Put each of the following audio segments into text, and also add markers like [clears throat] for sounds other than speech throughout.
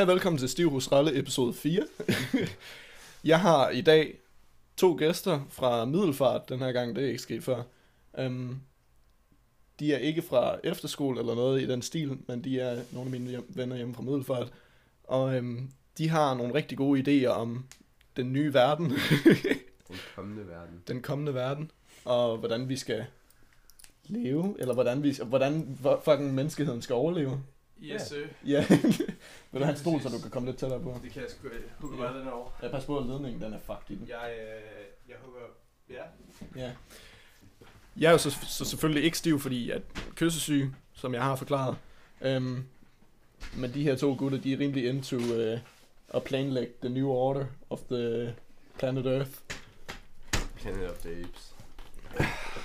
Hej og velkommen til Stiv hos Ralle, episode 4. [laughs] jeg har i dag to gæster fra Middelfart den her gang, det er ikke sket før. Um, de er ikke fra efterskole eller noget i den stil, men de er nogle af mine hjem, venner hjemme fra Middelfart. Og um, de har nogle rigtig gode idéer om den nye verden, [laughs] Den kommende verden. den kommende verden, og hvordan vi skal leve, eller hvordan, vi, hvordan hvor- fucking menneskeheden skal overleve. Yes, sir. Ja, [laughs] vil du have en stol, så du kan komme lidt tættere på? Det kan jeg sgu Du kan bare den over. Ja, pas på, at ledningen den er fucked i den. Jeg, øh, jeg hugger... Ja. Ja. Jeg er jo så, så selvfølgelig ikke stiv, fordi at kyssesyg, som jeg har forklaret. Øhm, men de her to gutter, de er rimelig into uh, at planlægge the new order of the planet Earth. Planet of the Apes.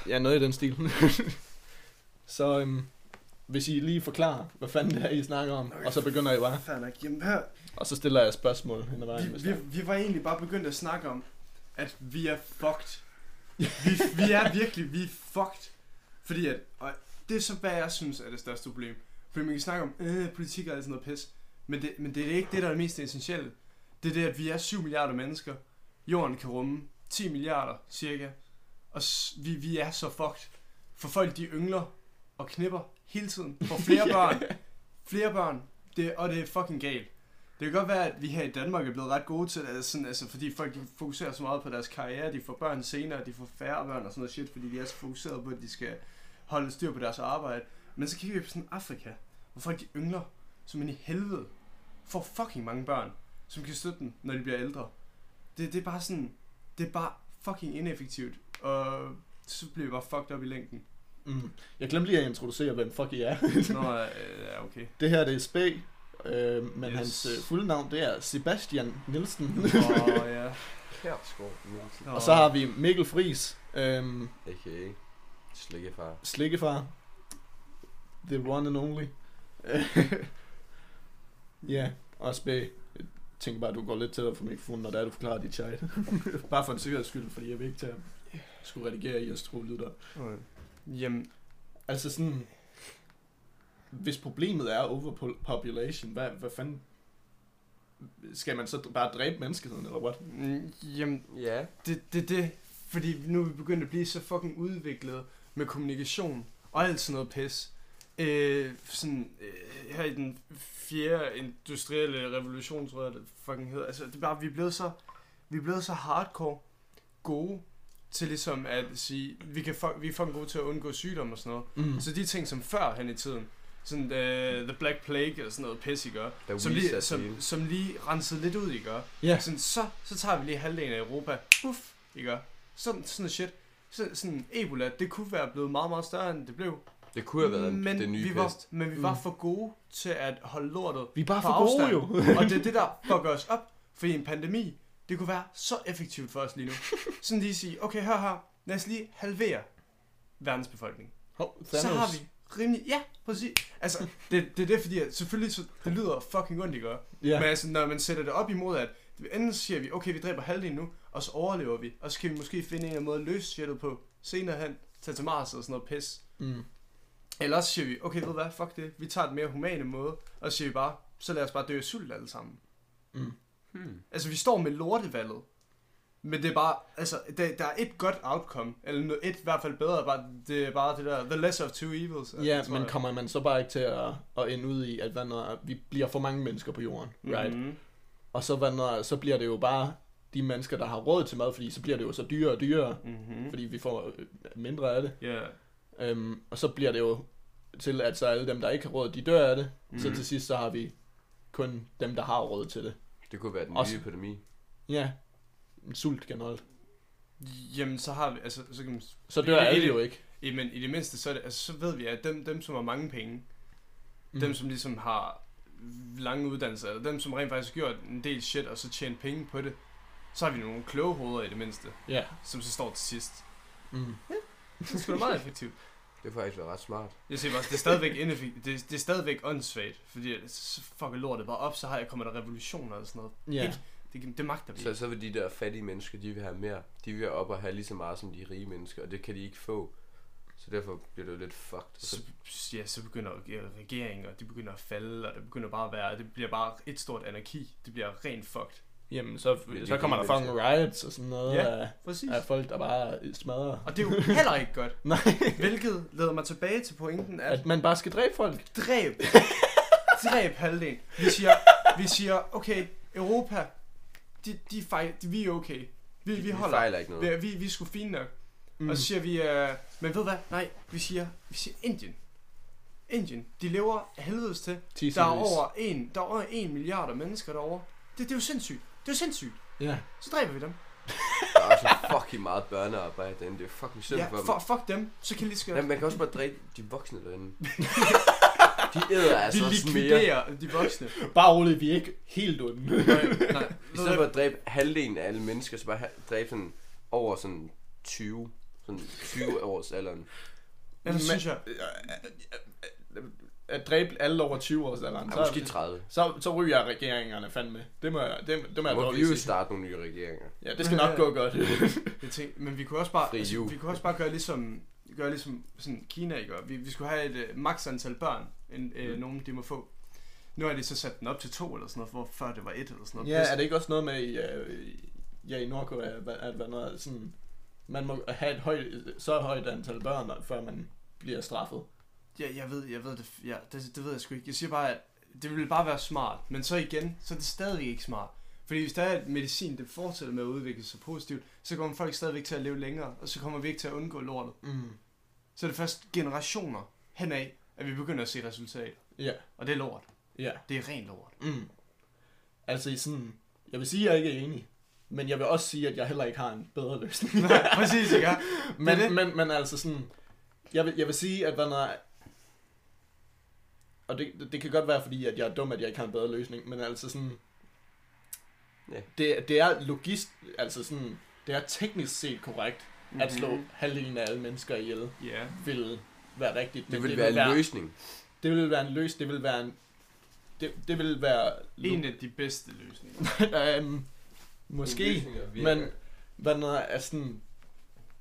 Ja, noget i den stil. [laughs] så øhm, hvis I lige forklarer, hvad fanden det er, I snakker om, og så begynder I bare, Fair nok. Jamen her, og så stiller jeg spørgsmål hen ad vejen. vi, vi, er. vi var egentlig bare begyndt at snakke om, at vi er fucked. Vi, vi er virkelig, vi er fucked. Fordi at, og det er så, hvad jeg synes er det største problem. Fordi man kan snakke om, øh, politik og alt sådan noget pis. Men det, men det er ikke det, der er det mest essentielle. Det er det, at vi er 7 milliarder mennesker. Jorden kan rumme 10 milliarder, cirka. Og vi, vi er så fucked. For folk, de yngler og knipper hele tiden. [laughs] For flere børn. Flere børn. Det, og det er fucking galt. Det kan godt være, at vi her i Danmark er blevet ret gode til det, altså, sådan, altså, fordi folk de fokuserer så meget på deres karriere, de får børn senere, de får færre børn og sådan noget shit, fordi de er så fokuseret på, at de skal holde styr på deres arbejde. Men så kigger vi på sådan Afrika, hvor folk de yngler, som ind i helvede, får fucking mange børn, som kan støtte dem, når de bliver ældre. Det, det er bare sådan, det er bare fucking ineffektivt, og så bliver vi bare fucked up i længden. Mm. Jeg glemte lige at introducere, hvem fuck I er. [laughs] Nå, [laughs] øh, ja, okay. Det her det er Spæ, øh, men Yes. hans øh, fulde navn det er Sebastian Nielsen. Åh, [laughs] ja. Kærskov Nielsen. Og så har vi Mikkel Friis, øhm, A.k.a. Slikkefar. slikkefar, the one and only. ja, og Spæ, jeg tænker bare, at du går lidt tættere for mikrofonen, når det er, du forklarer dit chat. bare for en sikkerheds skyld, fordi jeg vil ikke til at skulle redigere i at skrue lyder. Okay. Jamen, Altså sådan, hvis problemet er overpopulation, hvad, hvad fanden, skal man så bare dræbe menneskeheden, eller what? mm, jamen, Ja. det det, det, fordi nu er vi begyndt at blive så fucking udviklet med kommunikation og alt sådan noget pis. Øh, sådan, øh, her i den fjerde industrielle revolution, tror jeg, det fucking hedder. Altså, det er bare, vi er blevet så, vi er blevet så hardcore gode til ligesom at sige, vi, kan, fu- vi er fucking gode til at undgå sygdom og sådan noget. Mm. Så de ting, som før hen i tiden, sådan uh, The Black Plague og sådan noget pis, I gør, som lige, som, som lige rensede lidt ud, I gør. Ja. Sådan, så, så tager vi lige halvdelen af Europa. Uff, I gør. Sådan, sådan shit. Så, sådan Ebola, det kunne være blevet meget, meget større, end det blev. Det kunne have været en, men den nye vi var, pest. Men vi var Mm. for gode til at holde lortet Vi er bare for gode jo. og det er det, der fucker os op. Fordi en pandemi, det kunne være så effektivt for os lige nu. Sådan lige sige, okay, hør her, lad os lige halvere verdens befolkning. Hov, Så har vi rimelig... Ja, præcis. Altså, det, det er det, fordi at selvfølgelig, så, det lyder fucking ondt, I gør. Ja. Ja. Men altså, når man sætter det op imod, at enten siger vi, okay, vi dræber halvdelen nu, og så overlever vi, og så kan vi måske finde en eller anden måde at løse shitet på senere hen, tage til Mars og sådan noget pis. Mm. Eller så siger vi, okay, ved du hvad, fuck det, vi tager den mere humane måde, og siger vi bare, så lad os bare dø af sult alle sammen. Mm. Hmm. Altså, vi står med lortevalget, men det er bare, altså, der, der er et godt outcome, eller et i hvert fald bedre, bare, det er bare det der, the lesser of two evils. Ja, tror men jeg. kommer man så bare ikke til at, at ende ud i, at hvad når, vi bliver for mange mennesker på jorden, right? Mhm. Og så, hvad når, så bliver det jo bare de mennesker, der har råd til mad, fordi så bliver det jo så dyrere og dyrere, Mhm. fordi vi får øh, mindre af det. Ja. Øhm, og så bliver det jo til, at så alle dem, der ikke har råd, de dør af det. Mm. Så Mhm. til sidst, så har vi kun dem, der har råd til det. Det kunne være den Også- nye epidemi. Ja, en sult generelt. Jamen, så har vi, altså, så kan man, Så dør alle det- jo ikke. i, men i det mindste, så, er det, altså, så ved vi, at dem, dem, som har mange penge, Mm. dem, som ligesom har lange uddannelser, eller dem, som rent faktisk har gjort en del shit, og så tjent penge på det, så har vi nogle kloge hoveder i det mindste, Ja. som så står til sidst. Mm. Det er sgu da meget effektivt. Det kunne faktisk være ret smart. Jeg siger bare, det er stadigvæk ineffektivt. Det, det er stadigvæk åndssvagt, fordi så fucker lortet bare op, så har jeg kommer der revolutioner og sådan noget. Ja. Ikke? Det, det magter vi Så, så vil de der fattige mennesker, de vil have mere. De vil op og have lige så meget som de rige mennesker, og det kan de ikke få. Så derfor bliver det jo lidt fucked. Så, ja, så begynder regeringen, og de begynder at falde, og det begynder bare at være, det bliver bare et stort anarki. Det bliver rent fucked. Jamen, så, det så er kommer der de fucking riots og sådan noget Ja. af, Præcis. af folk, der bare smadrer. Og det er jo heller ikke godt. [laughs] Nej, Hvilket leder mig tilbage til pointen, at at man bare skal dræbe folk. dræb, dræb halvdelen. Vi siger, vi siger okay, Europa, de, de fejl, de, vi er okay. Vi, vi vi holder. fejler ikke noget. Vi, vi, vi er sgu fine nok. Mm. Og så siger vi, uh, men ved hvad? Nej, vi siger, vi siger Indien. Indien, de lever af helvedes til. Der er over en, der er over en milliard mennesker derovre. Det, det er jo sindssygt. Det er sindssygt. Ja. Så dræber vi dem. Der er så fucking meget børnearbejde derinde. Det er fucking synd Ja, for dem. for, fuck dem. Så kan de lige så Ja, man kan også bare dræbe de voksne derinde. de æder altså Vi også mere. de voksne. Bare roligt, vi er ikke helt onde. Nej, nej. I stedet for at dræbe halvdelen af alle mennesker, så bare dræbe sådan over sådan 20. Sådan 20 års alderen. hvad? Ellers synes jeg, At dræbe alle over 20 års alderen, Ja, måske 30. så, så ryger regeringerne fandme. Det må jeg, det, det må jeg Må vi jo starte nogle nye regeringer. Ja, det skal nok gå godt. [laughs] det ting, men vi kunne også bare, altså, vi kunne også bare gøre ligesom, gøre ligesom sådan Kina gør. Vi, vi skulle have et uh, maks antal børn, end uh, Mm. nogen de må få. Nu har de så sat den op til to eller sådan noget, hvor før det var et eller sådan noget. ja, er det ikke også noget med i, øh, ja, i Nordkorea, at, at noget, sådan, man må have et højt, så højt antal børn, før man bliver straffet. Ja, jeg ved, jeg ved det, ja, det, det ved jeg sgu ikke. Jeg siger bare, at det ville bare være smart. Men så igen, så er det stadigvæk ikke smart. Fordi hvis der er et medicin, det fortsætter med at udvikle sig positivt, så kommer folk stadigvæk til at leve længere, og så kommer vi ikke til at undgå lortet. Mm. Så er det først generationer henad, at vi begynder at se resultater. Ja, Og det er lort. ja. Det er ren lort. Mm. Altså i sådan, jeg vil sige, at jeg ikke er enig, men jeg vil også sige, at jeg heller ikke har en bedre løsning. [laughs] Nej, præcis, ikke? [laughs] men, det. men, men altså sådan, jeg vil, jeg vil sige, at når, og det, det, kan godt være, fordi at jeg er dum, at jeg ikke har en bedre løsning, men altså sådan, Ja. det, det er logist, altså sådan, det er teknisk set korrekt, Mhm. at slå halvdelen af alle mennesker ihjel, Ja. vil være rigtigt. Det vil være en løsning. Det vil være en løs, det vil være en, det, det vil være... En af de bedste løsninger. [laughs] øhm, måske, men hvad noget er sådan,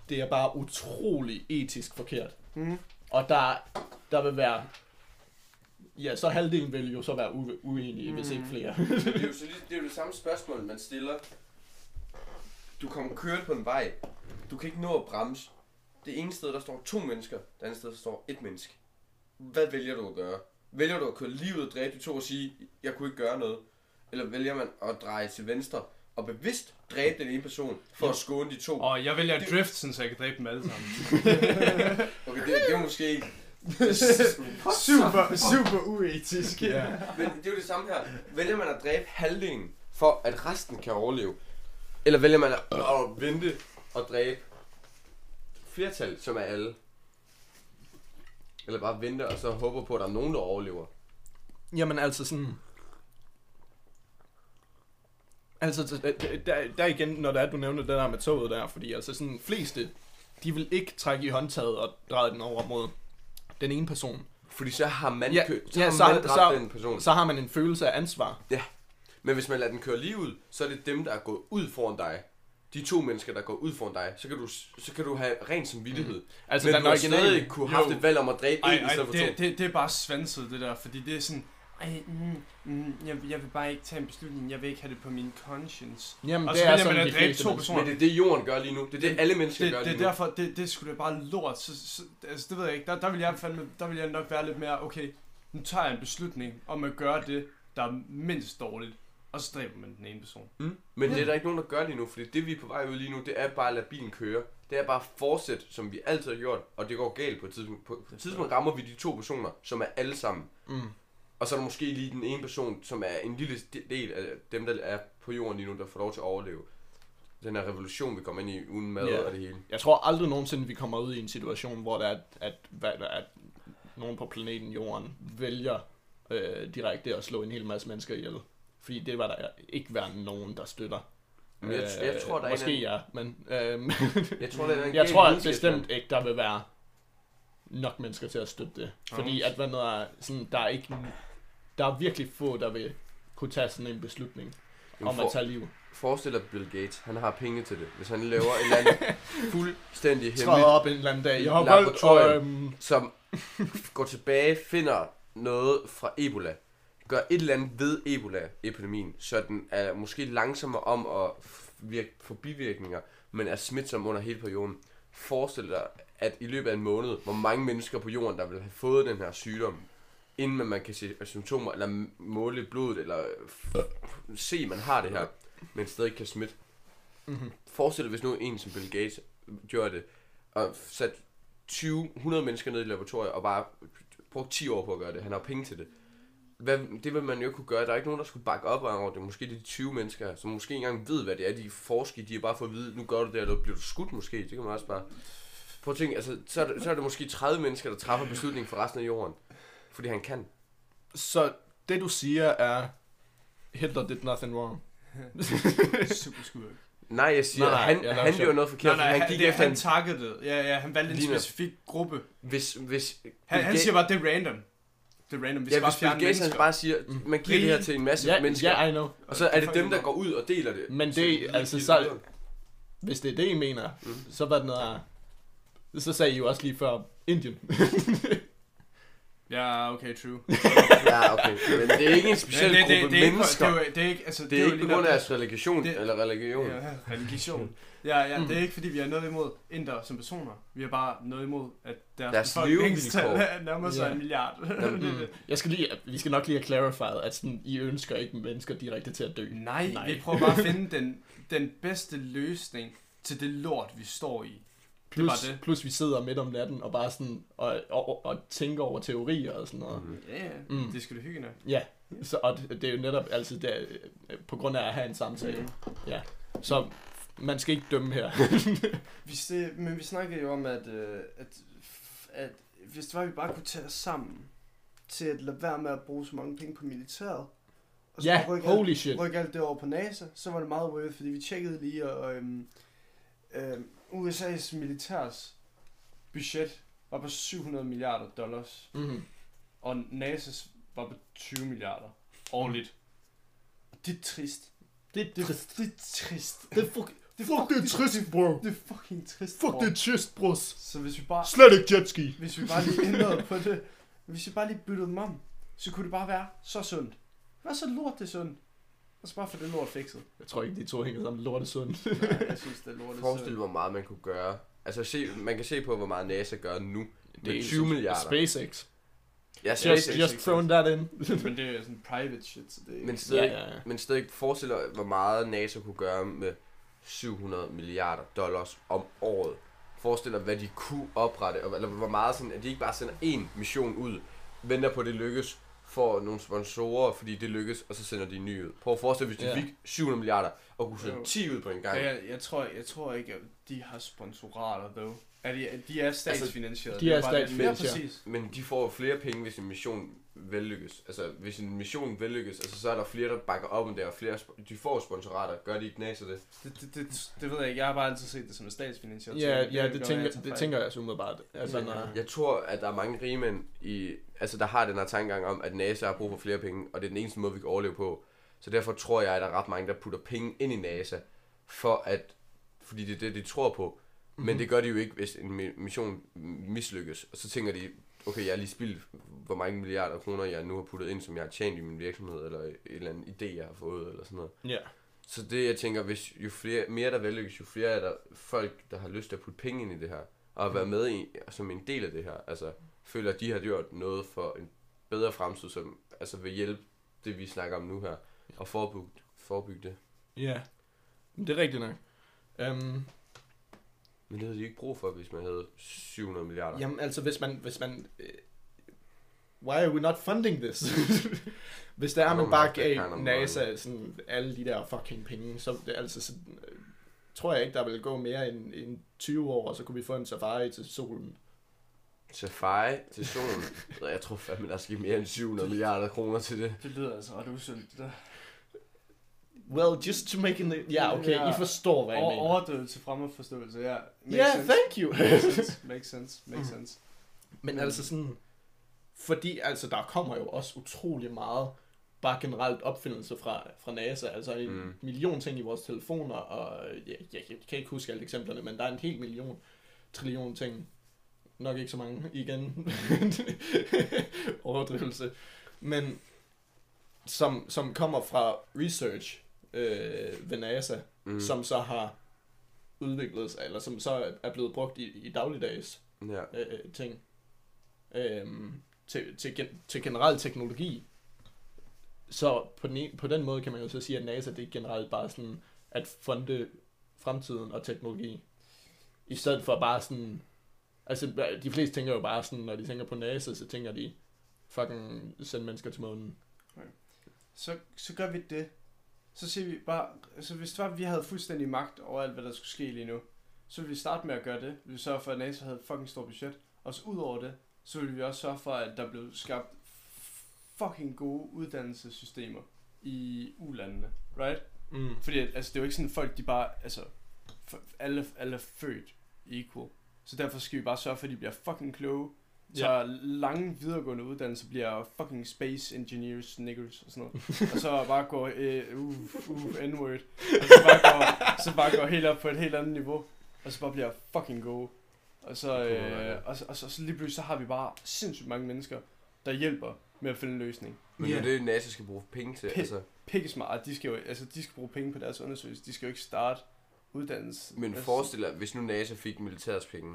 det er bare utrolig etisk forkert. Mm. Og der, der vil være, ja, så halvdelen vil jo så være u- uenige, mm. hvis ikke Mhm. flere. det, er jo så det er jo det samme spørgsmål, man stiller. Du kommer kørende på en vej. Du kan ikke nå at bremse. Det ene sted, der står to mennesker. Det andet sted, der står et menneske. Hvad vælger du at gøre? Vælger du at køre lige ud og dræbe de to og sige, jeg kunne ikke gøre noget? Eller vælger man at dreje til venstre og bevidst dræbe den ene person for at skåne de to? Og jeg vælger Det- drift, sådan, så jeg kan dræbe dem alle sammen. [laughs] Okay, det, det er måske ikke... super, super uetisk. Ja. Men det er jo det samme her. Vælger man at dræbe halvdelen, for at resten kan overleve? Eller vælger man at, at vente og dræbe flertal, som er alle? Eller bare vente og så håber på, at der er nogen, der overlever? Jamen altså sådan... Altså, der, der, der igen, når det er, du nævner det der med toget der, fordi altså sådan, fleste, de vil ikke trække i håndtaget og dreje den over mod den ene person. Fordi så har man, Ja, kø- så ja, har så- man dræbt så- den person. Så har man en følelse af ansvar. Men hvis man lader den køre lige ud, så er det dem, der er gået ud foran dig. De to mennesker, der går ud foran dig, så kan du, så kan du have ren samvittighed. Mm. Altså, Men den du har originale... stadig kunne have haft et valg om at dræbe Ej, en i stedet for to. det, det, det er bare svanset, det der, fordi det er sådan, ej, mm, mm, jeg, jeg vil bare ikke tage en beslutning, jeg vil ikke have det på min conscience. Jamen, Og det så er sådan, man de at dræbe fleste to personer. Men det er det, jorden gør lige nu. Det er det, alle mennesker Det, gør det lige er nu. derfor, det, det skulle da bare lort, så, så, altså det ved jeg ikke, der, der, vil jeg fandme, der vil jeg nok være lidt mere, okay, nu tager jeg en beslutning om at gøre det, der er mindst dårligt, og så dræber man den ene person. Mm. Men det er der ikke nogen, der gør lige nu, fordi det vi er på vej ud lige nu, det er bare at lade bilen køre. Det er bare at fortsætte, som vi altid har gjort, og det går galt på et tidspunkt. På et tidspunkt rammer vi de to personer, som er alle sammen. Mm. Og så er der måske lige den ene person, som er en lille de- del af dem, der er på jorden lige nu, der får lov til at overleve. Den her revolution, vi kommer ind i, uden mad Ja. og det hele. Jeg tror aldrig nogensinde, vi kommer ud i en situation, hvor der er, at, er, at nogen på planeten Jorden vælger øh, direkte at slå en hel masse mennesker ihjel. Fordi det var der ikke være nogen, der støtter. Men jeg, jeg tror, der er Øh, Måske en, ja, men øhm, [laughs] jeg tror, der er en jeg tror at bestemt ikke, der vil være nok mennesker til at støtte det. Fordi at hvad noget er, sådan, der er ikke, der er virkelig få, der vil kunne tage sådan en beslutning. Jamen, om for- at tage liv. Forestil dig Bill Gates, han har penge til det. Hvis han laver et eller andet [laughs] fuldstændig Træder hemmeligt, op en eller anden dag. Jeg har valgt, Laboratorium. øhm, som går tilbage, finder noget fra Ebola, gør et eller andet ved Ebola-epidemien, så den er måske langsommere om at virke, få bivirkninger, men er smitsom under hele perioden. Forestil dig, at i løbet af en måned, hvor mange mennesker på jorden, der vil have fået den her sygdom, inden man kan se symptomer, eller måle blodet, eller se, at man har det her, men stadig kan smitte. mhm. Forestil dig, hvis nu en som Bill Gates gjorde det, og sat 20, 100 mennesker ned i laboratoriet, og bare brugt 10 år på at gøre det. Han har penge til det. Hvad, det vil man jo kunne gøre. Der er ikke nogen, der skulle bakke op over det. Måske de 20 mennesker, som måske ikke engang ved, hvad det er, de forsker. De har bare fået at vide, nu gør du det, eller bliver du skudt måske. Det kan man også bare... Prøv at tænke, altså, så er, det, så er det måske 30 mennesker, der træffer beslutningen for resten af jorden. Fordi han kan. Så det du siger er, Hitler did nothing wrong. [laughs] Super skurk. Nej, jeg siger, Nej, nej, han, jeg han gjorde noget forkert. Nej, nej, han, gik det, efter han en... targetede. Ja, ja, han valgte en Ligner. specifik gruppe. Hvis, hvis Han, han siger bare, det er random. Det er random. Vi ja, bare hvis Bill Gates han bare siger, man giver det her til en masse Ja, mennesker, ja, I know. og så er det Det dem, der går ud og deler det. Men Så det, altså, så- videre. Hvis det er det, I mener, Mm. så var det noget... Så sagde I jo også lige før Indien. [laughs] Ja, okay, true. [laughs] Ja, okay. Men det er ikke en speciel det, det, gruppe det, er ikke, mennesker. det, er, det er ikke, altså, Det er jo ikke på grund af deres religion, det- eller religion. Ja, religion. Ja, ja, Mm. det er ikke fordi, vi har noget imod inder som personer. Vi har bare noget imod, at deres, Deres befolkningstal [laughs] nærmer sig Ja. en milliard. Jamen, Det er Mm. det. Jeg skal lige, vi skal nok lige have clarified, at sådan, I ønsker ikke mennesker direkte til at dø. Nej, Nej. Nej, vi prøver bare at finde den, den bedste løsning til det lort, vi står i. Plus, bare det. plus vi sidder midt om natten og bare sådan, og, og, og tænker over teorier og sådan noget. Mhm. Ja, ja, Mm. mm. det skal du hygge nok. Ja, så, og det, det er jo netop altid der, øh, på grund af at have en samtale. Ja, så man skal ikke dømme her. [laughs] Vi se, men vi snakkede jo om, at, øh, at, at hvis det var, at vi bare kunne tage os sammen til at lade være med at bruge så mange penge på militæret, og så ja, rykke, holy alt, shit. rykke alt det over på NASA, så var det meget worth, fordi vi tjekkede lige, og øhm, øhm, USA's militærs budget var på 700 milliarder dollars, Mm-hmm. og NASA's var på 20 milliarder årligt. Det er trist. Det er Det, trist. det er trist. Det er fuck, Det fuck, det er trist, bro. Det er fucking trist. Fuck, bror. det er trist, bros. Så hvis vi bare Slet ikke jetski. Hvis vi bare lige ændrede på det, hvis vi bare lige byttede dem om, så kunne det bare være så sundt. Hvad så lort det sundt? Og så bare få det lort fikset. Jeg tror ikke, de to hænger sammen lortet sundt. [laughs] Nej, jeg synes, det er lort Forestil hvor meget man kunne gøre. Altså, se, man kan se på, hvor meget NASA gør nu. Det er 20 milliarder. SpaceX. Ja, Just, SpaceX. just throwing that in. [laughs] Men det er sådan private shit, så det er Men stadig, Ja, ja, ja. men stadig forestil dig, hvor meget NASA kunne gøre med 700 milliarder dollars om året. Forestil dig, hvad de kunne oprette, og- eller hvor meget sådan, at de ikke bare sender én mission ud, venter på, at det lykkes, får nogle sponsorer, fordi det lykkes, og så sender de en ny ud. Prøv at forestille hvis de Ja. fik 700 milliarder, og kunne sende Jo. 10 ud på en gang. Ja, jeg, jeg, tror, jeg tror ikke, at de har sponsorater, though. Er de, de er statsfinansieret. de Det er bare det. statsfinansieret. Ja, præcis. Men de får flere penge, hvis en mission vellykkes. Altså, hvis en mission vellykkes, altså, så er der flere, der bakker op om det, og flere, de får sponsorater. Gør de ikke NASA det? Det, det, det, det, ved jeg ikke. Jeg har bare altid set det som en statsfinansieret. Ja, ja, det, godt tænker, jeg det tænker jeg så umiddelbart. Altså, når, øh, Jeg tror, at der er mange rigmænd, i, altså, der har den her tankegang om, at NASA har brug for flere penge, og det er den eneste måde, vi kan overleve på. Så derfor tror jeg, at der er ret mange, der putter penge ind i NASA, for at, fordi det er det, de tror på. Men Mhm. det gør de jo ikke, hvis en mi- mission mislykkes. Og så tænker de, okay, jeg har lige spildt, hvor mange milliarder kroner, jeg nu har puttet ind, som jeg har tjent i min virksomhed, eller en eller anden idé, jeg har fået, eller sådan noget. ja. Så det, jeg tænker, hvis jo flere, mere der vellykkes, jo flere er der folk, der har lyst til at putte penge ind i det her, og at være med i, som en del af det her. Altså, føler, at de har gjort noget for en bedre fremtid, som altså vil hjælpe det, vi snakker om nu her, og forebygge, forebygge det. Ja, det er rigtigt nok. Um, Men det havde de ikke brug for, hvis man havde 700 milliarder. jamen, altså, hvis man... Hvis man øh, why are we not funding this? [laughs] hvis det er, man bare gav NASA sådan, alle de der fucking penge, så det, altså, så, øh, tror jeg ikke, der vil gå mere end, end 20 år, og så kunne vi få en safari til solen. Safari til solen. jeg tror fandme, der skal mere end 700 milliarder kroner til det. Det lyder altså ret usundt, det der. Well, just to make it... Ja, okay, Ja. I forstår, hvad jeg mener. overdøvelse, fremmedforståelse, ja. Ja, sense. thank you. Makes sense, makes sense, makes sense. Men altså sådan, fordi altså der kommer jo også utrolig meget bare generelt opfindelse fra, fra NASA. Altså en Mm. million ting i vores telefoner, og jeg, jeg, jeg kan ikke huske alle eksemplerne, men der er en helt million, trillion ting. Nok ikke så mange igen. [laughs] Overdrivelse. Men som, som kommer fra research øh, ved NASA, Mm. som så har udviklet sig, eller som så er blevet brugt i, i dagligdags Ja. øh, ting. Øhm, til, til, gen, til generel teknologi. Så på den, ene, på den måde kan man jo så sige, at NASA det er generelt bare sådan at fonde fremtiden og teknologi. I stedet for bare sådan... Altså, de fleste tænker jo bare sådan, når de tænker på NASA, så tænker de fucking sende mennesker til månen. Så, så gør vi det. Så siger vi bare, altså hvis det var, at vi havde fuldstændig magt over alt, hvad der skulle ske lige nu, så ville vi starte med at gøre det. Vi ville sørge for, at NASA havde et fucking stort budget. Og så ud over det, så ville vi også sørge for, at der blev skabt fucking gode uddannelsessystemer i ulandene, right? Mm. Fordi altså, det er jo ikke sådan, at folk de bare, altså, alle, alle er født equal. Så derfor skal vi bare sørge for, at de bliver fucking kloge. Så Ja. lange videregående uddannelser bliver fucking space engineers, niggers og sådan noget. og så bare gå, øh, uh, uh, n-word. Og så bare, gå, så bare gå helt op på et helt andet niveau. Og så bare bliver fucking gode. Og så, øh, og, så, og så, så lige pludselig så har vi bare sindssygt mange mennesker, der hjælper med at finde en løsning. Men det er det, NASA skal bruge penge til. Pi- Altså, Pikke smart, de skal jo altså, de skal bruge penge på deres undersøgelse. De skal jo ikke starte uddannelse. men forestil dig, hvis nu NASA fik militærets penge,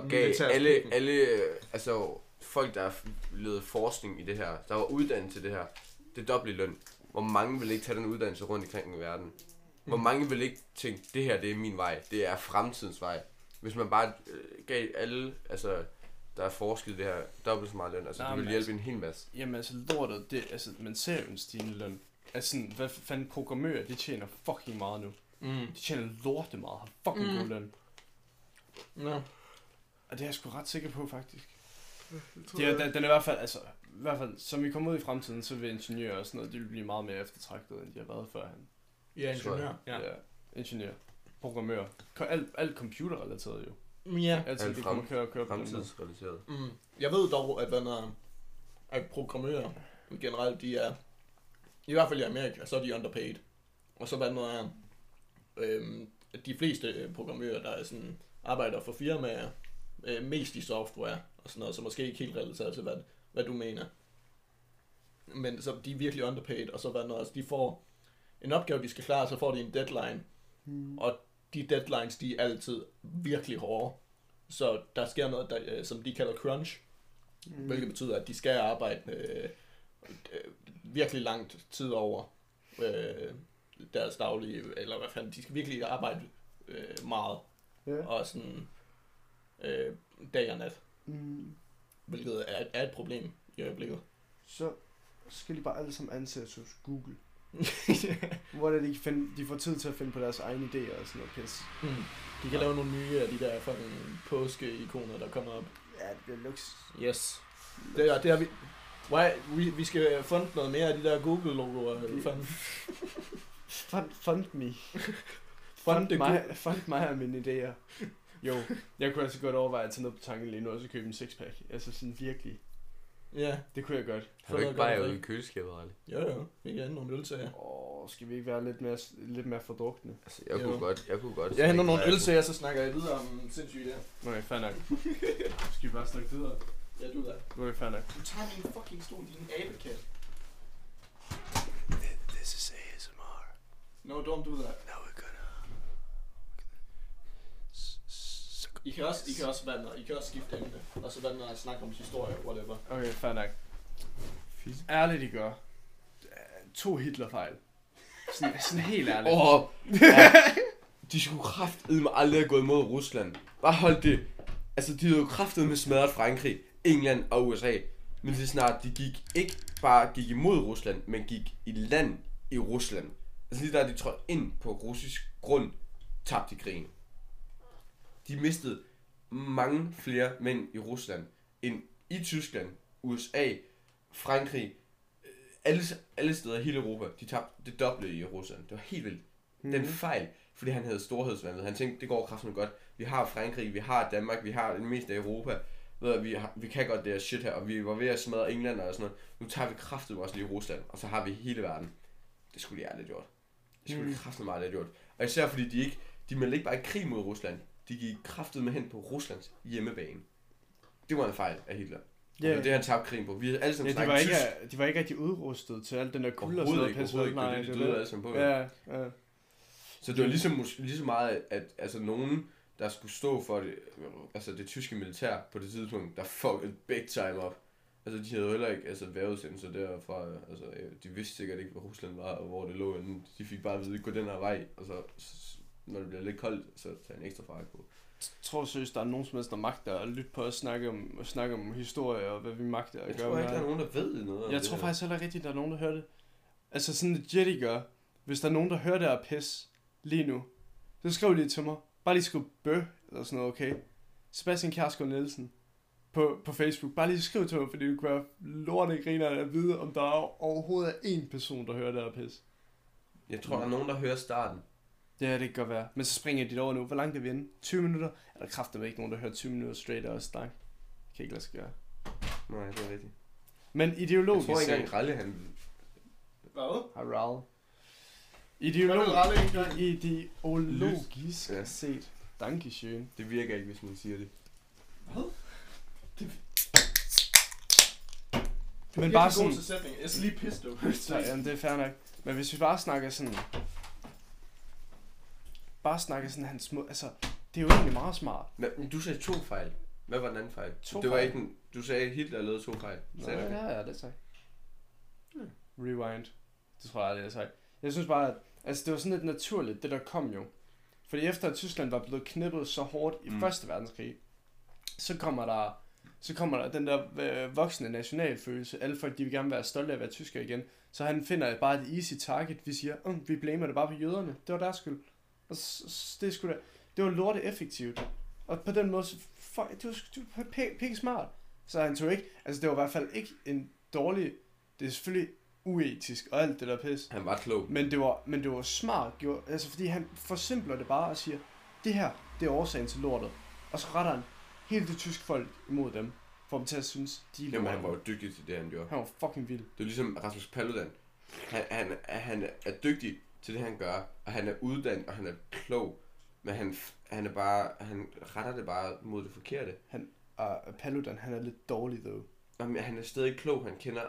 og gav alle, alle, øh, altså folk, der har lavet forskning i det her, der var uddannet til det her, det dobbelte løn. Hvor mange vil ikke tage den uddannelse rundt omkring i verden? Hvor Mm. mange vil ikke tænke, det her det er min vej, det er fremtidens vej. Hvis man bare øh, gav alle, altså, der er forsket i det her, dobbelt så meget løn, altså Nej, det ville hjælpe en hel masse. Jamen altså lortet, det, altså, man ser jo en stigende løn. Altså sådan, hvad fanden programmører, de tjener fucking meget nu. Mm. De tjener lorte meget, har fucking Mm. god løn. Ja. Og det er jeg sgu ret sikker på, faktisk. Det er, den, den er i hvert fald, altså, i hvert fald, som vi kommer ud i fremtiden, så vil ingeniører og sådan noget, de vil blive meget mere eftertragtet, end de har været førhen. Ja, ingeniør. Ja. Ja. ingeniør, programmør, alt, alt computerrelateret jo. ja. Altid, Alt de kommer frem- køre, køre måde. Fremtidsrelateret. Mm. Jeg ved dog, at, hvad når, at programmører generelt, de er, i hvert fald i Amerika, så er de underpaid. Og så hvad når er, øhm, at de fleste øh, programmører, der er sådan, arbejder for firmaer, øh, mest i software og sådan noget, så måske ikke helt relateret til, hvad, hvad du mener. Men så de er virkelig underpaid, og så hvad når, altså de får en opgave, de skal klare, så får de en deadline, Hmm. og de deadlines, de er altid virkelig hårde. Så der sker noget, der, øh, som de kalder crunch, Mm. mm. hvilket betyder, at de skal arbejde øh, øh, virkelig langt tid over øh, deres daglige, eller hvad fanden, de skal virkelig arbejde øh, meget, Ja. og sådan øh, dag og nat, Mm. hvilket er, er et problem i øjeblikket. Så skal de bare alle sammen ansættes hos Google. [laughs] Hvor er det, de, finde, de får tid til at finde på deres egne idéer og sådan noget pis. Mm. De kan lave nogle nye af de der fucking påske-ikoner, der kommer op. Ja, det bliver lux. Yes. Det, er, det har vi... Why, vi, vi skal funde noget mere af de der Google-logoer. Fanden. Fund, fund me. Fund Fund, mig, fund mig og mine idéer. Jo, jeg kunne altså godt overveje at tage noget på tanken lige nu, og så købe en sixpack. Altså sådan virkelig. Ja, Det kunne jeg godt. Har du ikke bare ude i køleskabet, Ali? Jo, jo. Vi kan nogle ølsager. Åh, skal vi ikke være lidt mere, lidt mere fordrukne? Altså, jeg Jo. kunne godt, jeg kunne godt. Jeg henter nogle ølsager, så snakker jeg videre om sindssygt der. Okay, fair nok. [laughs] skal vi bare snakke videre? Ja, du der. Okay, fair nok. Du tager min fucking stol, din abekat. This is ASMR. No, don't do that. Now I kan også, I kan også, være, I kan også skifte emne, og så være noget at snakke om historie, whatever. Okay, fair nok. Ærligt, I gør. To Hitler-fejl. Sådan, sådan helt ærligt. Åh, oh, ja. [laughs] de skulle kraftedeme aldrig have gået mod Rusland. Bare hold det. Altså, de havde jo kraftedeme smadret Frankrig, England og USA. Men det snart, de gik ikke bare gik imod Rusland, men gik i land i Rusland. Altså lige der de trådte ind på russisk grund, tabte krigen. De mistede mange flere mænd i Rusland end i Tyskland, USA, Frankrig, øh, alle, alle steder i hele Europa. De tabte det dobbelte i Rusland. Det var helt vildt. Mhm. Den fejl, fordi han havde storhedsvandet. Han tænkte, det går kraftigt godt. Vi har Frankrig, vi har Danmark, vi har det meste af Europa. ved du, vi, har, vi kan godt det her shit her, og vi var ved at smadre England og sådan noget. Nu tager vi kraftet også lige Rusland, og så har vi hele verden. Det skulle de aldrig gjort. Det skulle de Mm. kraftet meget have gjort. Og især fordi de ikke, de meldte ikke bare krig mod Rusland. De gik kraftet med hen på Ruslands hjemmebane. Det var en fejl af Hitler. Yeah. Det var det, han tabte krigen på. Vi havde alle Ja, sammen de var, ikke, tysk. de var ikke rigtig udrustet til alt den der kulde og sådan noget. ikke, overhovedet ikke. Nej, Det de det døde alle sammen på. Ja, ja. Så det var ligesom, ligesom meget, at altså, nogen, der skulle stå for det, altså det tyske militær på det tidspunkt, der fuckede big time op. Altså, de havde heller ikke altså, vejrudsendelser derfra. Altså, de vidste sikkert ikke, hvor Rusland var, og hvor det lå. De fik bare at vide, gå den her vej, og så, når det bliver lidt koldt, så tager en ekstra fart på. Jeg tror seriøst, der er nogen som helst, der magter at lytte på at snakke om, at snakke om historie og hvad vi magter at Jeg gøre tror med ikke, der er nogen, der ved noget Jeg det tror her. faktisk heller rigtigt, der er nogen, der hører det. Altså sådan et Jetty gør. Hvis der er nogen, der hører det her pis lige nu, så skriv lige til mig. Bare lige skriv bø eller sådan noget, okay? Sebastian Kjærsgaard Nielsen på, på Facebook. Bare lige skriv til mig, fordi det kunne være lorte griner at vide, om der er overhovedet er én person, der hører det her pis. Jeg tror, der er nogen, der hører starten. Ja, det kan godt være. Men så springer jeg dit over nu. Hvor langt er vi inde? 20 minutter? Er der kraftedeme ikke nogen, der hører 20 minutter straight og snak? Kan ikke lade sig gøre. Nej, det er rigtigt. Men Jeg ideologisk tror ikke set... engang, Ralle, han... Hvad? Harald. Hvad Ideolog... Ideologisk Ja. set. Dankeschön. Det virker ikke, hvis man siger det. Men bare sådan... god til sætning. Jeg skal lige pisse, du. Så, jamen, det er fair nok. Men hvis vi bare snakker sådan... Bare snakker sådan hans små... Altså, det er jo egentlig meget smart. Men du sagde to fejl. Hvad var den anden fejl? To det var fejl. ikke en, Du sagde, Hitler lavede to fejl. Sagde du det? ja, ja, det sagde jeg. Rewind. Det tror jeg aldrig, jeg sagde. Jeg synes bare, at altså, det var sådan lidt naturligt, det der kom jo. Fordi efter at Tyskland var blevet knippet så hårdt i Mm. Første Verdenskrig, så kommer der, så kommer der den der øh, voksne nationalfølelse. Alle folk, de vil gerne være stolte af at være tyskere igen. Så han finder bare et easy target. Vi siger, vi blamer det bare på jøderne. Det var deres skyld. Og det, sgu da, det var lorte effektivt. Og på den måde, så, fuck, det var, det var pæ- smart. Så han tog ikke, altså det var i hvert fald ikke en dårlig, det er selvfølgelig uetisk og alt det der pis. Han var klog. Men det var, men det var smart gjort, altså fordi han forsimpler det bare og siger, det her, det er årsagen til lortet. Og så retter han hele det tyske folk imod dem, for dem til at synes, de er Jamen, han var jo dygtig til det, han gjorde. Han var fucking vild. Det er ligesom Rasmus Paludan. Han, han, han er dygtig til det, han gør, og han er uddannet, og han er klog. Men han, han er bare, han retter det bare mod det forkerte. Og Paludan, han er lidt dårlig, though. Jamen, han er stadig klog, han kender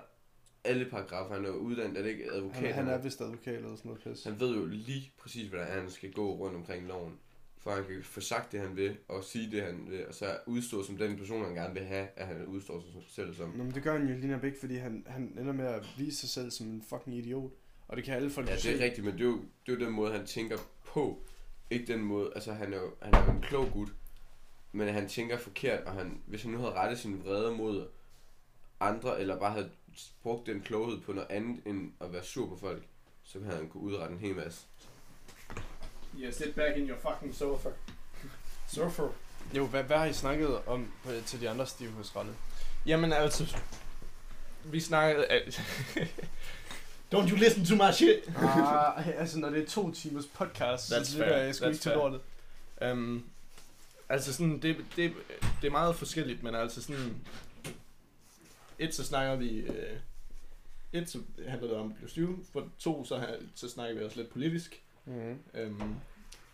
alle paragrafer, han er uddannet, er det ikke advokat? Han, han er vist advokat eller sådan noget pis. han ved jo lige præcis, hvordan han skal gå rundt omkring loven. For han kan få sagt det, han vil, og sige det, han vil, og så udstå som den person, han gerne vil have, at han udstår sig selv som. Nå, men det gør han jo lige nok ikke, fordi han, han ender med at vise sig selv som en fucking idiot. Og det kan alle folk Ja, det er rigtigt, men det er, jo, det er jo den måde, han tænker på. Ikke den måde, altså han er jo, han er jo en klog gut, men han tænker forkert, og han, hvis han nu havde rettet sin vrede mod andre, eller bare havde brugt den kloghed på noget andet, end at være sur på folk, så havde han kunne udrette en hel masse. Yeah, sit back in your fucking sofa. [laughs] Sofa. Jo, hvad, hvad har I snakket om på, til de andre stive hos Ralle? Jamen altså, vi snakkede... [laughs] Don't you listen to my shit! ah, altså når det er to timers podcast, That's så lytter jeg sgu ikke til lortet. Um, altså sådan, det, det, det er meget forskelligt, men altså sådan... Et, så snakker vi... Uh, et, så handler det om at blive stiv. For to, så, så snakker vi også lidt politisk. Mm. Um,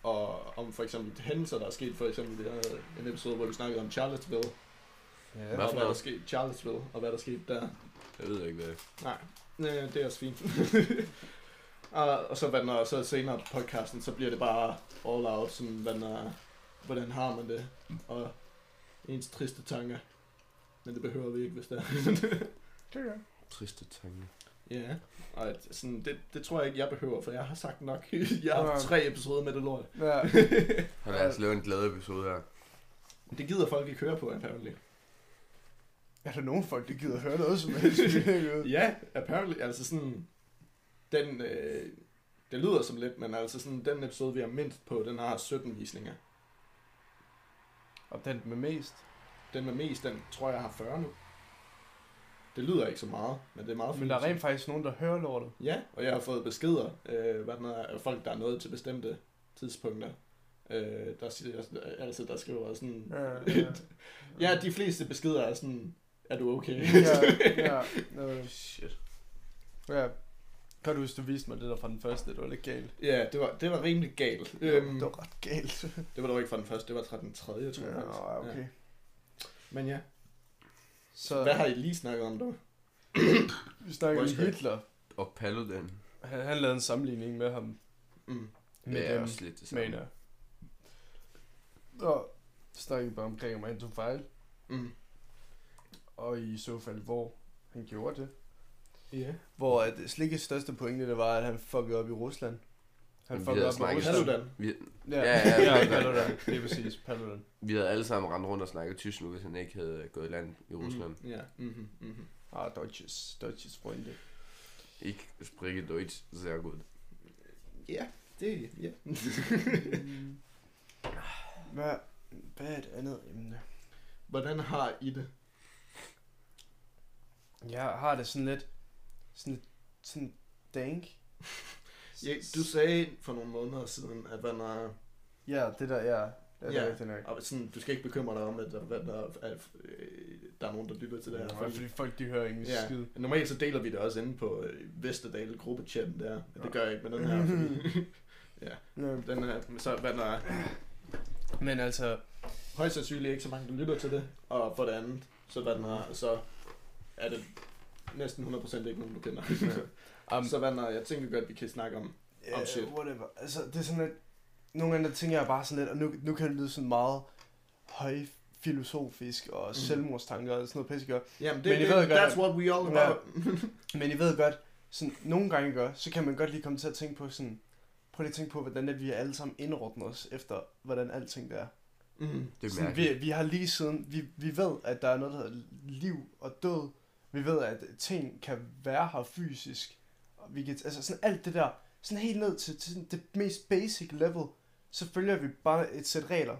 og om for eksempel hændelser, der er sket. For eksempel, vi havde en episode, hvor vi snakkede om Charlottesville. Ja. Hvad og hvad der skete Charlottesville, og hvad der skete der. Jeg ved ikke, hvad Nej, øh, det er også fint. [laughs] og, og så, hvad når, så senere på podcasten, så bliver det bare all out, sådan, hvad når, hvordan har man det, og ens triste tanker. Men det behøver vi ikke, hvis det er. [laughs] triste tanke. Ja, og sådan, det, det tror jeg ikke, jeg behøver, for jeg har sagt nok. [laughs] jeg har Ja. haft tre episoder med det lort. Ja. Han har altså lavet en glad episode her. Det gider folk ikke høre på, apparently. Er der nogen folk, der gider høre noget som helst? [laughs] Ja, apparently, altså sådan, den, øh, det lyder som lidt, men altså sådan, den episode, vi har mindst på, den har 17 visninger. Og den med mest. Den med mest, den tror jeg har 40 nu. Det lyder ikke så meget, men det er meget Men der er rent faktisk nogen, der hører lortet. Ja, og jeg har fået beskeder øh, hvad den er, af folk, der er nået til bestemte tidspunkter. Øh, der, siger, altså, der skriver sådan... Ja, ja. Ja, [laughs] de fleste beskeder er sådan, er du okay? ja, ja. [laughs] No, Shit. ja. Kan du huske, du viste mig det der fra den første, det var lidt galt. ja, det var, det var rimelig galt. Øhm, Øhm, det var ret galt. [laughs] det var dog ikke fra den første, det var fra den tredje, tror jeg. Ja, okay. Ja. Men ja, Så hvad har I lige snakket om dog? [coughs] vi snakker om. Hitler. Og Paludan. Han, han lavede en sammenligning med ham. Mm. Med det er dem, også lidt det samme. mener jeg. Og vi bare omkring, om han tog fejl. Mm. Og i så fald, hvor han gjorde det. Ja. Hvor at Slikkes største pointe, det var, at han fuckede op i Rusland. Han fuckede op med Rusland. Paludan. Vi, Ja, Ja, ja, ja, ja. Paludan. Det er præcis, Paludan. vi havde alle sammen rendt rundt og snakket tysk nu, hvis han ikke havde gået i land i Rusland. Mm. Ja. Mm-hmm. Mm-hmm. Ah, Deutsches, Deutsches Freunde. Ikke spreche Deutsch sehr gut. Ja, det ja. [laughs] Hvad, hvad er et andet emne? Hvordan har I det? Jeg har det sådan lidt, sådan lidt, sådan dank. [laughs] Ja, du sagde for nogle måneder siden, at man er, Ja, det der, ja. Det er Ja. ja. nok. og sådan, du skal ikke bekymre dig om, at der, hvad der, at, der er nogen, der lytter til det her. Ja, fordi folk, de hører ingen Ja. skid. Normalt så deler vi det også inde på øh, Vesterdal gruppechatten der. Men det gør jeg ikke med den her, fordi [laughs] [laughs] Ja. den her, så hvad der er Men altså, højst sandsynligt ikke så mange, der lytter til det. Og for det andet, så, hvad den er, så er det næsten 100% ikke nogen, du kender. [laughs] um, så hvad er, jeg tænker godt, vi kan snakke om. yeah, oh, shit. whatever. Altså, det er sådan lidt, nogle gange der tænker jeg bare sådan lidt, og nu, nu kan det lyde sådan meget høj filosofisk og Mhm. selvmordstanker og sådan noget pisse gør. Jamen, det, Men I det, ved godt, that's at- what we all Ja. about. Men I ved godt, sådan, nogle gange gør, så kan man godt lige komme til at tænke på sådan, prøv lige at tænke på, hvordan at vi alle sammen indordner os efter, hvordan alting der er. mm. Det er Sådan, vi, vi har lige siden, vi, vi ved, at der er noget, der hedder liv og død. Vi ved, at ting kan være her fysisk. Og vi kan, altså sådan alt det der, sådan helt ned til, til det mest basic level, så følger vi bare et sæt regler.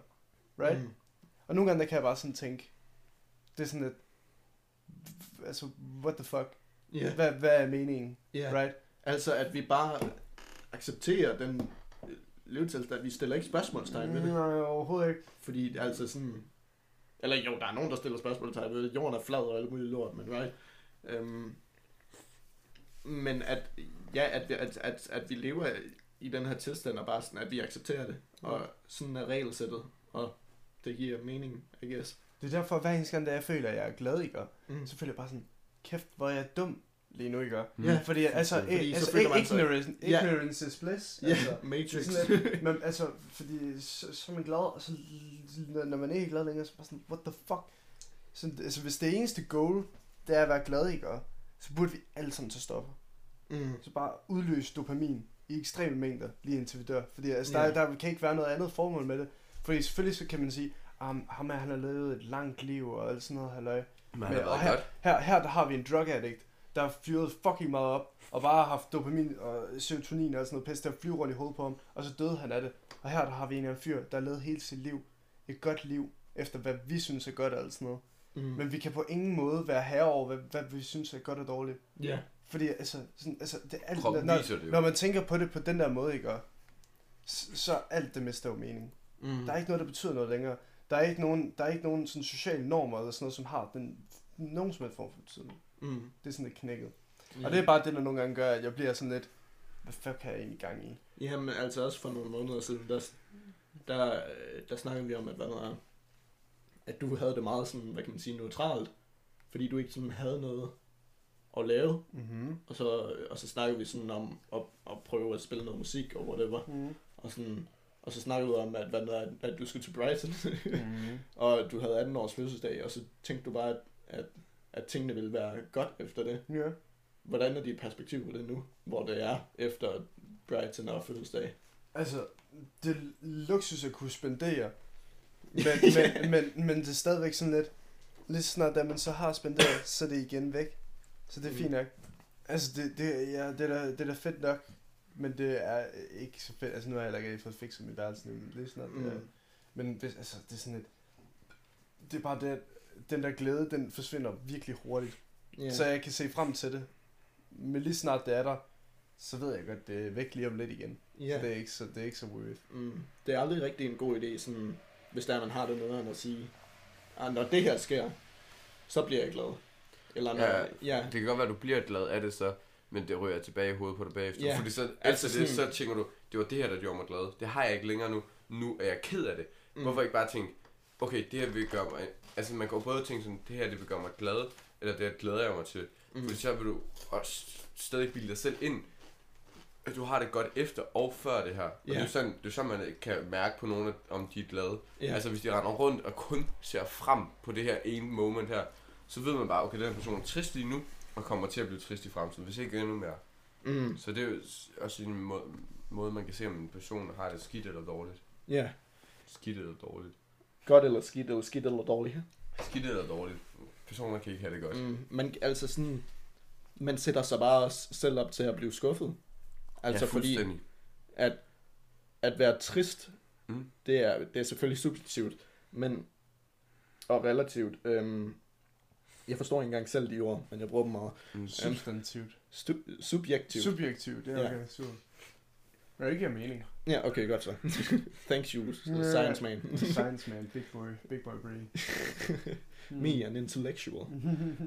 Right? Mm. Og nogle gange, der kan jeg bare sådan tænke, det er sådan et, altså, what the fuck? Ja, Hvad, hvad er meningen? ja. Right? Altså, at vi bare accepterer den øh, levetilstand. Vi stiller ikke spørgsmålstegn ved det. Nej, overhovedet ikke. Fordi altså sådan... Eller jo, der er nogen, der stiller spørgsmålstegn ved det. Jorden er flad og alt muligt lort, men right? Øhm, men at, ja, at, vi- at, at, at vi lever i den her tilstand, og bare sådan, at vi accepterer det. Og sådan er regelsættet, og det giver mening, I guess. Det er derfor, hver eneste gang, da jeg føler, at jeg er glad, ikke? Mm. Så føler jeg bare sådan, kæft, hvor er jeg dum lige nu, ikke? Mm. Ja. Fordi altså, Fordi så altså sig- ignorance, Ja. ignorance is bliss. Ja, Altså, yeah, Matrix. det er sådan lidt, [laughs] men altså, fordi så, så er man glad, og så når man ikke er glad længere, så er man sådan, what the fuck? Så, altså, hvis det eneste goal, det er at være glad, ikke? Så burde vi alle sammen tage stoffer. mm. Så bare udløse dopamin i ekstreme mængder, lige indtil vi dør. Fordi altså, Ja. der, der kan ikke være noget andet formål med det. Fordi selvfølgelig så kan man sige, um, ham her, han har levet et langt liv og alt sådan noget, halløj. Men Men, og her, her, her der har vi en drug addict, der har fyret fucking meget op, og bare har haft dopamin og serotonin og sådan noget pisse, der flyver rundt i hovedet på ham, og så døde han af det. Og her der har vi en anden fyr, der har levet hele sit liv, et godt liv, efter hvad vi synes er godt og alt sådan noget. Mm. Men vi kan på ingen måde være herre over, hvad, hvad vi synes er godt og dårligt. Ja. Fordi altså, sådan, altså det er alt, Kroppen når, det jo. når man tænker på det på den der måde, ikke? Og, så, så alt det mister jo mening. Mm. Der er ikke noget, der betyder noget længere. Der er ikke nogen, der er ikke nogen sådan sociale normer eller sådan noget, som har den, nogen som helst form for betydning. Mm. Det er sådan lidt knækket. Ja. Og det er bare det, der nogle gange gør, at jeg bliver sådan lidt, hvad fuck har jeg egentlig gang i? Jamen, altså også for nogle måneder siden, der, der, der snakkede vi om, at, hvad der er, at du havde det meget sådan, hvad kan man sige, neutralt, fordi du ikke sådan havde noget at lave, Mm-hmm. og så, og så snakkede vi sådan om at, at prøve at spille noget musik og whatever, Mm. og sådan, og så snakkede du om, at, hvad der er, at du skulle til Brighton, Mm. [laughs] og du havde 18 års fødselsdag, og så tænkte du bare, at, at, at tingene ville være godt efter det. Ja. Hvordan er dit perspektiv på det nu, hvor det er efter Brighton og fødselsdag? Altså, det er luksus at kunne spendere. [laughs] Men, men, men, men det er stadigvæk sådan lidt, lidt snart, da man så har spenderet, så er det igen væk. Så det er Mm. fint nok. Altså, det, det, ja, det, er da, det er da fedt nok, men det er ikke så fedt. Altså, nu har jeg heller ikke fået fikset mit værelse, men lige snart. Mm. Det er, Mm. men hvis, altså, det er sådan lidt, det er bare det, at den der glæde, den forsvinder virkelig hurtigt. Ja. Så jeg kan se frem til det. Men lige snart det er der, så ved jeg godt, det er væk lige om lidt igen. Ja. Så det er ikke så, det er ikke så worth. Mm. Det er aldrig rigtig en god idé, sådan, hvis der er, man har det noget at sige, ah, når det her sker, så bliver jeg glad. Eller når, Ja, ja, Det kan godt være, at du bliver glad af det så, men det ryger tilbage i hovedet på dig bagefter. Ja, Fordi så, altså altså det, så tænker du, det var det her, der gjorde mig glad. Det har jeg ikke længere nu. Nu er jeg ked af det. mm. Hvorfor ikke bare tænke, okay, det her vil gøre mig... Altså man jo både tænke sådan, det her det vil gøre mig glad, eller det her glæder jeg mig til. Mm. Fordi så vil du også stadig bilde dig selv ind, at du har det godt efter og før det her. Og Ja. det er sådan, det er sådan, man kan mærke på nogen, om de er glade. Ja. Altså hvis de render rundt og kun ser frem på det her ene moment her, så ved man bare, okay, den her person er trist lige nu, og kommer til at blive trist i fremtiden, hvis ikke endnu mere. Mm. Så det er jo også en måde, måde, man kan se, om en person har det skidt eller dårligt. Ja, Skidt eller dårligt. Godt eller skidt, eller skidt eller dårligt. Skidt eller dårligt. Personer kan ikke have det godt. Mm. Men altså sådan, man sætter sig bare også selv op til at blive skuffet. Altså ja, fordi, at, at være trist, Mm. det, er, det er selvfølgelig subjektivt, men og relativt. Øhm, jeg forstår ikke engang selv de ord, men jeg bruger dem meget. Mm. Substantivt. Stu- subjektivt. Subjektivt, det er Ja. okay, super. Det er ikke giver mening. ja, okay, godt så. [laughs] Thanks you, science man. [laughs] Science man, big boy, big boy brain. [laughs] Me, an intellectual.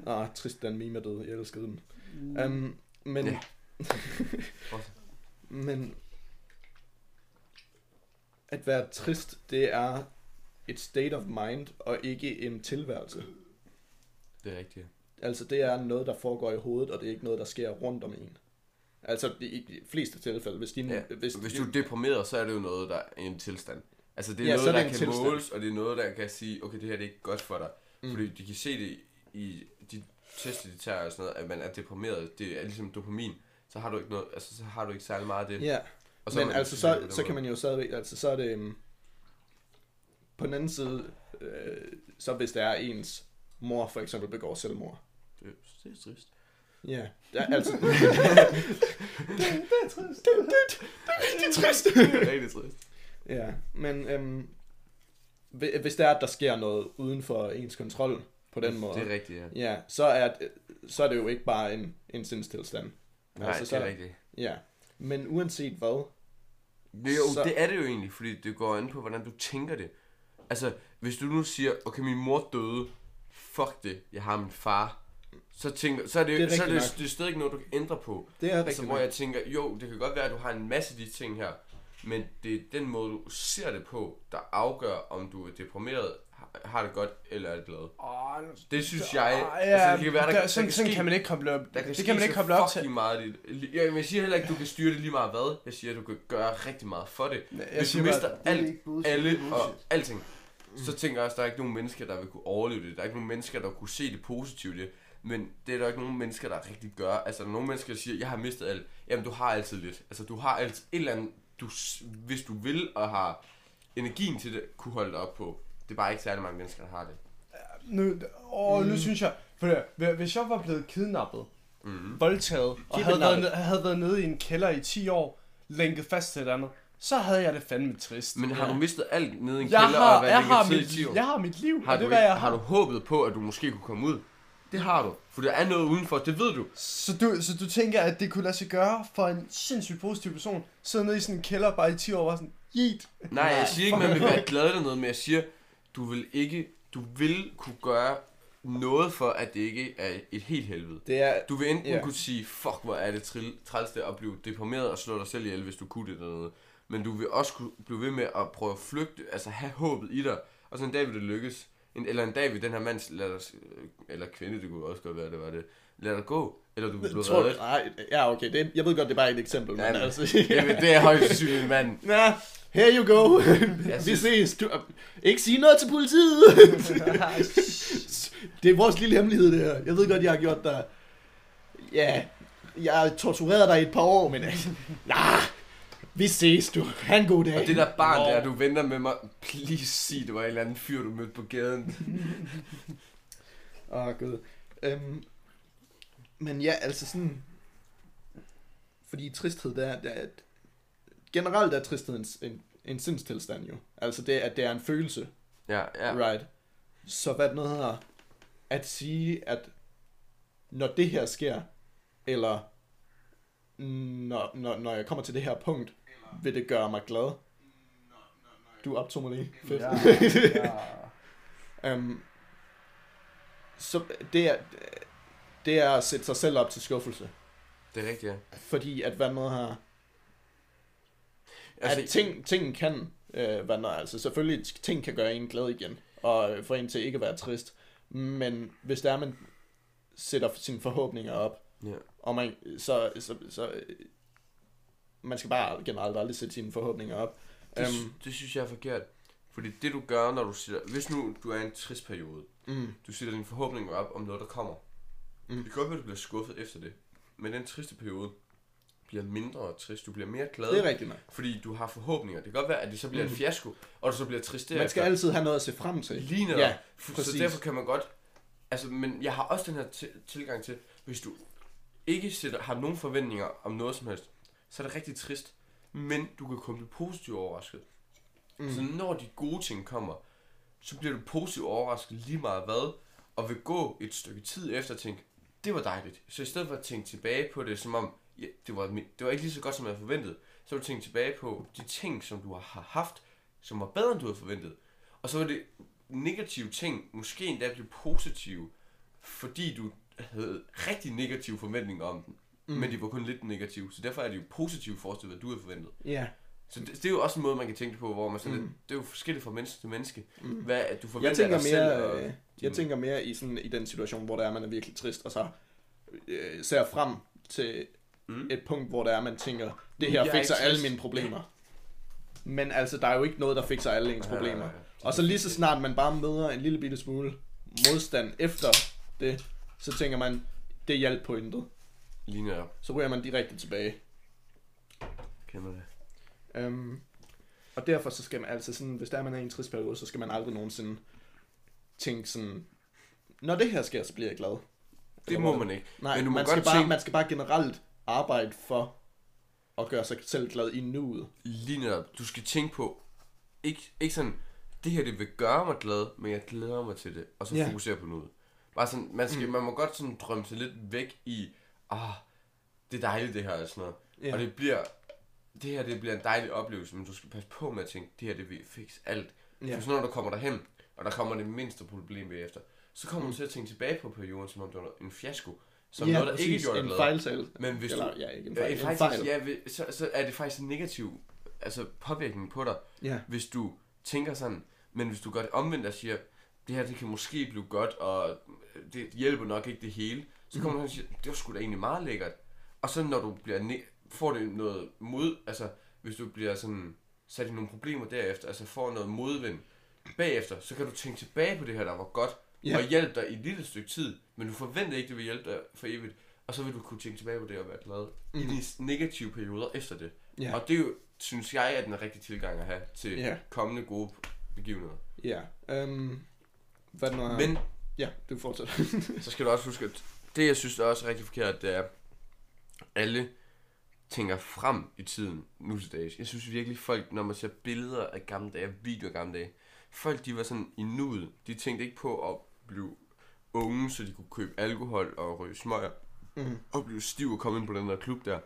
Ah, trist, den meme er død. Jeg elskede den. Um, men... Ja. Også. men... At være trist, det er et state of mind, og ikke en tilværelse. Det er rigtigt. Altså, det er noget, der foregår i hovedet, og det er ikke noget, der sker rundt om en. Altså, i i de fleste tilfælde, hvis din... Ja. Hvis, Hvis du er deprimeret, så er det jo noget, der er en tilstand. Altså det er Ja, så noget, er der kan tilstand. måles, og det er noget, der kan sige, okay, det her det er ikke godt for dig. Mm. Fordi de kan se det i de tester, de tager og sådan noget, at man er deprimeret. Det er ligesom dopamin. Så har du ikke noget, altså så har du ikke særlig meget af det. Ja, og men er man altså, så, den så kan man jo stadigvæk, altså så er det, um, på den anden side, øh, så hvis der er ens mor for eksempel begår selvmord. Det, det er trist. Ja, [laughs] er altså, det er trist. det, det, det er rigtig trist. Det er rigtig trist. ja, men øhm, hvi- hvis der er, at der sker noget uden for ens kontrol på den måde, Det er rigtigt, ja. ja, så er, det, så er det jo ikke bare en, en sindstilstand. Nej, Altså, det er rigtigt. Ja, men uanset hvad, Det, jo, så... det er det jo egentlig, fordi det går an på, hvordan du tænker det. Altså, hvis du nu siger, okay, min mor døde, fuck det, jeg har min far, så, tænker, så er det, Det er det så er det, nok. det er stadig ikke noget, du kan ændre på. det er Altså, hvor nok. jeg tænker, jo, det kan godt være, at du har en masse af de ting her, men det er den måde, du ser det på, der afgør, om du er deprimeret, har- det godt, eller er glad. Oh, Det synes jeg, ja, altså, det kan være, der, der, der, sådan, kan sådan ske, kan man ikke koble op. der kan det kan man ikke koble op til. meget. dit- Jeg, jeg siger heller ikke, at du kan styre det lige meget hvad. Jeg siger, at du kan gøre rigtig meget for det. Jeg Hvis du bare, mister det er alt, bullshit, alle det er og bullshit. alting, så tænker jeg også, at der er ikke nogen mennesker, der vil kunne overleve det. Der er ikke nogen mennesker, der kunne se det positive i det. Men det er der ikke nogen mennesker, der rigtig gør. Altså, der er nogle mennesker, der siger, jeg har mistet alt. Jamen, du har altid lidt. Altså, du har altid et eller andet, du, hvis du vil og har energien til det, kunne holde dig op på. Det er bare ikke særlig mange mennesker, der har det. Nu, åh, nu Mm. synes jeg, for det, hvis jeg var blevet kidnappet, Mm-hmm. voldtaget, og havde været, havde været nede i en kælder i 10 år, lænket fast til et andet, så havde jeg det fandme trist. Men har Ja. du mistet alt nede i en jeg kælder har, og været jeg, har længere tid i 10 år? mit, jeg har mit liv, Har og du, det er, hvad jeg har har. du håbet på, at du måske kunne komme ud? Det har du. For der er noget udenfor, det ved du. Så du, så du tænker, at det kunne lade sig gøre for en sindssygt positiv person, sidde nede i sådan en kælder bare i 10 år, og sådan, yeet. Nej, jeg siger ikke, man vil være glad eller noget, men jeg siger, du vil ikke, du vil kunne gøre noget for, at det ikke er et helt helvede. Det er, Du vil enten yeah. kunne sige, fuck hvor er det trill, træls det at blive deprimeret og slå dig selv ihjel, hvis du kunne det eller noget. Men du vil også kunne blive ved med at prøve at flygte, altså have håbet i dig. Og så en dag vil det lykkes. En, eller en dag vil den her mand, lad dig, eller kvinde, det kunne også godt være, det var det, lad dig gå. Eller du vil blive tror, reddet. nej, ja okay, det, er- jeg ved godt, det er bare et eksempel, Ja, men men- altså... Jamen, det er højst sandsynligt en mand. [laughs] Ja, here you go. Jeg [laughs] Vi synes- ses. Du, ikke sige noget til politiet. [laughs] det er vores lille hemmelighed, det her. Jeg ved godt, jeg har gjort dig... Ja, jeg har tortureret dig i et par år, men... Nej, vi ses, du. Ha' en god dag. Og det der barn Nå. der, du venter med mig, please sig, det var en eller anden fyr, du mødte på gaden. [laughs] Åh, oh, gud. Øhm, men ja, altså sådan... Fordi tristhed, det er, det er generelt er tristhed en, en, en sindstilstand jo. Altså det, at det er en følelse, Ja, ja. right? Så hvad det noget hedder, at sige, at når det her sker, eller når, når, når jeg kommer til det her punkt, vil det gøre mig glad. Du optog mig lige. Fedt. Ja, ja. [laughs] um, så det er, det er at sætte sig selv op til skuffelse. Det er rigtigt, ja. Fordi at hvad noget har... Altså, at ting, ting kan, øh, hvad noget, altså selvfølgelig, ting kan gøre en glad igen, og øh, få en til ikke at være trist. Men hvis der er, man sætter sine forhåbninger op, Ja. og man, så, så, så man skal bare generelt aldrig sætte sine forhåbninger op. Det, Øhm, det synes jeg er forkert. Fordi det du gør, når du siger, hvis nu du er i en trist periode, mm, du sætter dine forhåbninger op om noget, der kommer. Mm. Det kan godt være, at du bliver skuffet efter det. Men den triste periode bliver mindre trist. Du bliver mere glad, det er rigtigt nok. fordi du har forhåbninger. Det kan godt være, at det så bliver Mm. en fiasko, og du så bliver trist Man skal altid have noget at se frem til. Lige netop. Ja, Ja, så præcis. derfor kan man godt... Altså, men jeg har også den her til- tilgang til, hvis du ikke sætter, har nogen forventninger om noget som helst, så er det rigtig trist. Men du kan blive positivt overrasket. Mm. Så når de gode ting kommer, så bliver du positivt overrasket lige meget hvad, og vil gå et stykke tid efter og tænke, det var dejligt. Så i stedet for at tænke tilbage på det, som om, ja, det, var, det var ikke lige så godt, som jeg havde forventet, så vil du tænke tilbage på de ting, som du har haft, som var bedre, end du havde forventet. Og så var det negative ting måske endda blive positive, fordi du havde rigtig negative forventninger om den. Mm. Men de var kun lidt negative, så derfor er det jo positivt forestillet, hvad du havde forventet. Ja. Så det, det er jo også en måde, man kan tænke på, hvor man sådan Mm. lidt, det er jo forskelligt fra menneske til menneske. Mm. Hvad at du forventer Jeg tænker af dig selv, mere, og øh, jeg tænker mere i, sådan, i den situation, hvor der er, man er virkelig trist, og så øh, ser frem til Mm. et punkt, hvor der er, man tænker, det her Jeg er fikser alle mine problemer. Men altså, der er jo ikke noget, der fikser alle ens Ja, ja, problemer. ja. Og så lige så snart man bare møder en lille bitte smule modstand efter det, så tænker man, det hjalp på intet. Lige netop. Så ryger man direkte tilbage. Kender det. Um, og derfor så skal man altså sådan, hvis der er man er i en trist periode, så skal man aldrig nogensinde tænke sådan, når det her sker, så bliver jeg glad. Det må man ikke. Nej, Men du må man, godt skal bare, tænke- man skal bare generelt arbejde for at gøre sig selv glad i nuet. Lige netop. Du skal tænke på, ikke, ikke sådan, det her det vil gøre mig glad, men jeg glæder mig til det, og så Ja. fokusere på noget. Bare sådan, man, skal, mm. man må godt sådan drømme sig lidt væk i, ah, det er dejligt det her, og sådan noget. Ja. Og det bliver, det her det bliver en dejlig oplevelse, men du skal passe på med at tænke, det her det vil fikse alt. Ja. Så når du kommer derhen, og der kommer det mindste problem bagefter, så kommer Mm. du til at tænke tilbage på perioden, som om det var en fiasko. Som ja, noget, der præcis, ikke gjorde dig en glad. fejltale. Men hvis Eller, du, ja, ikke en fejl, en faktisk, fejl. ja, så, så er det faktisk en negativ altså, påvirkning på dig, Ja. hvis du tænker sådan, men hvis du gør det omvendt og siger, det her det kan måske blive godt, og det hjælper nok ikke det hele, så kommer Mhm. man og siger, det var sgu da egentlig meget lækkert. Og så når du bliver ne- får det noget mod, altså hvis du bliver sådan sat i nogle problemer derefter, altså får noget modvind bagefter, så kan du tænke tilbage på det her, der var godt, ja. og hjælpe dig i et lille stykke tid, men du forventer ikke, det vil hjælpe dig for evigt, og så vil du kunne tænke tilbage på det og være glad mm. i Mhm. de negative perioder efter det. Ja. Og det er jo, synes jeg, er den rigtige tilgang at have til Ja. kommende gode begivenheder. Ja. Um, hvad nu er... Men Ja, du fortsætter. så skal du også huske, at det, jeg synes, er også rigtig forkert, det er, at alle tænker frem i tiden nu til dags. Jeg synes virkelig, folk, når man ser billeder af gamle dage, videoer af gamle dage, folk, de var sådan i nuet. De tænkte ikke på at blive unge, så de kunne købe alkohol og ryge smøger, mm. og blive stiv og komme ind på den der klub der.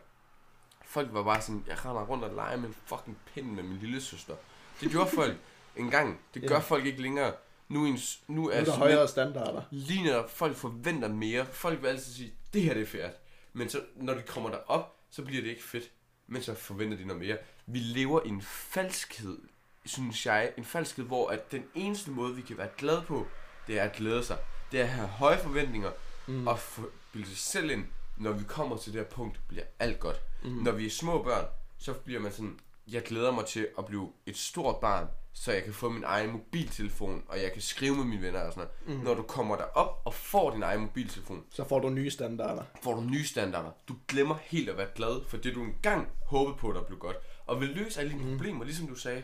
Folk var bare sådan, jeg render rundt og leger med en fucking pind med min lille søster. Det gjorde folk [laughs] engang. Det gør Ja. folk ikke længere. Nu, er en, s- nu Nu er er der højere standarder. lige når folk forventer mere, folk vil altid sige, det her det er fedt. Men så, når de kommer derop, så bliver det ikke fedt. Men så forventer de noget mere. Vi lever i en falskhed, synes jeg. En falskhed, hvor at den eneste måde, vi kan være glade på, det er at glæde sig. Det er at have høje forventninger, Mm. og få bilde sig selv ind, når vi kommer til det her punkt, bliver alt godt. Mm. Når vi er små børn, så bliver man sådan, jeg glæder mig til at blive et stort barn, så jeg kan få min egen mobiltelefon, og jeg kan skrive med mine venner og sådan noget. Mm. Når du kommer derop og får din egen mobiltelefon, Så får du nye standarder. får du nye standarder. Du glemmer helt at være glad for det, du engang håbede på, der blev godt. Og vil løse alle dine mm. problemer, ligesom du sagde.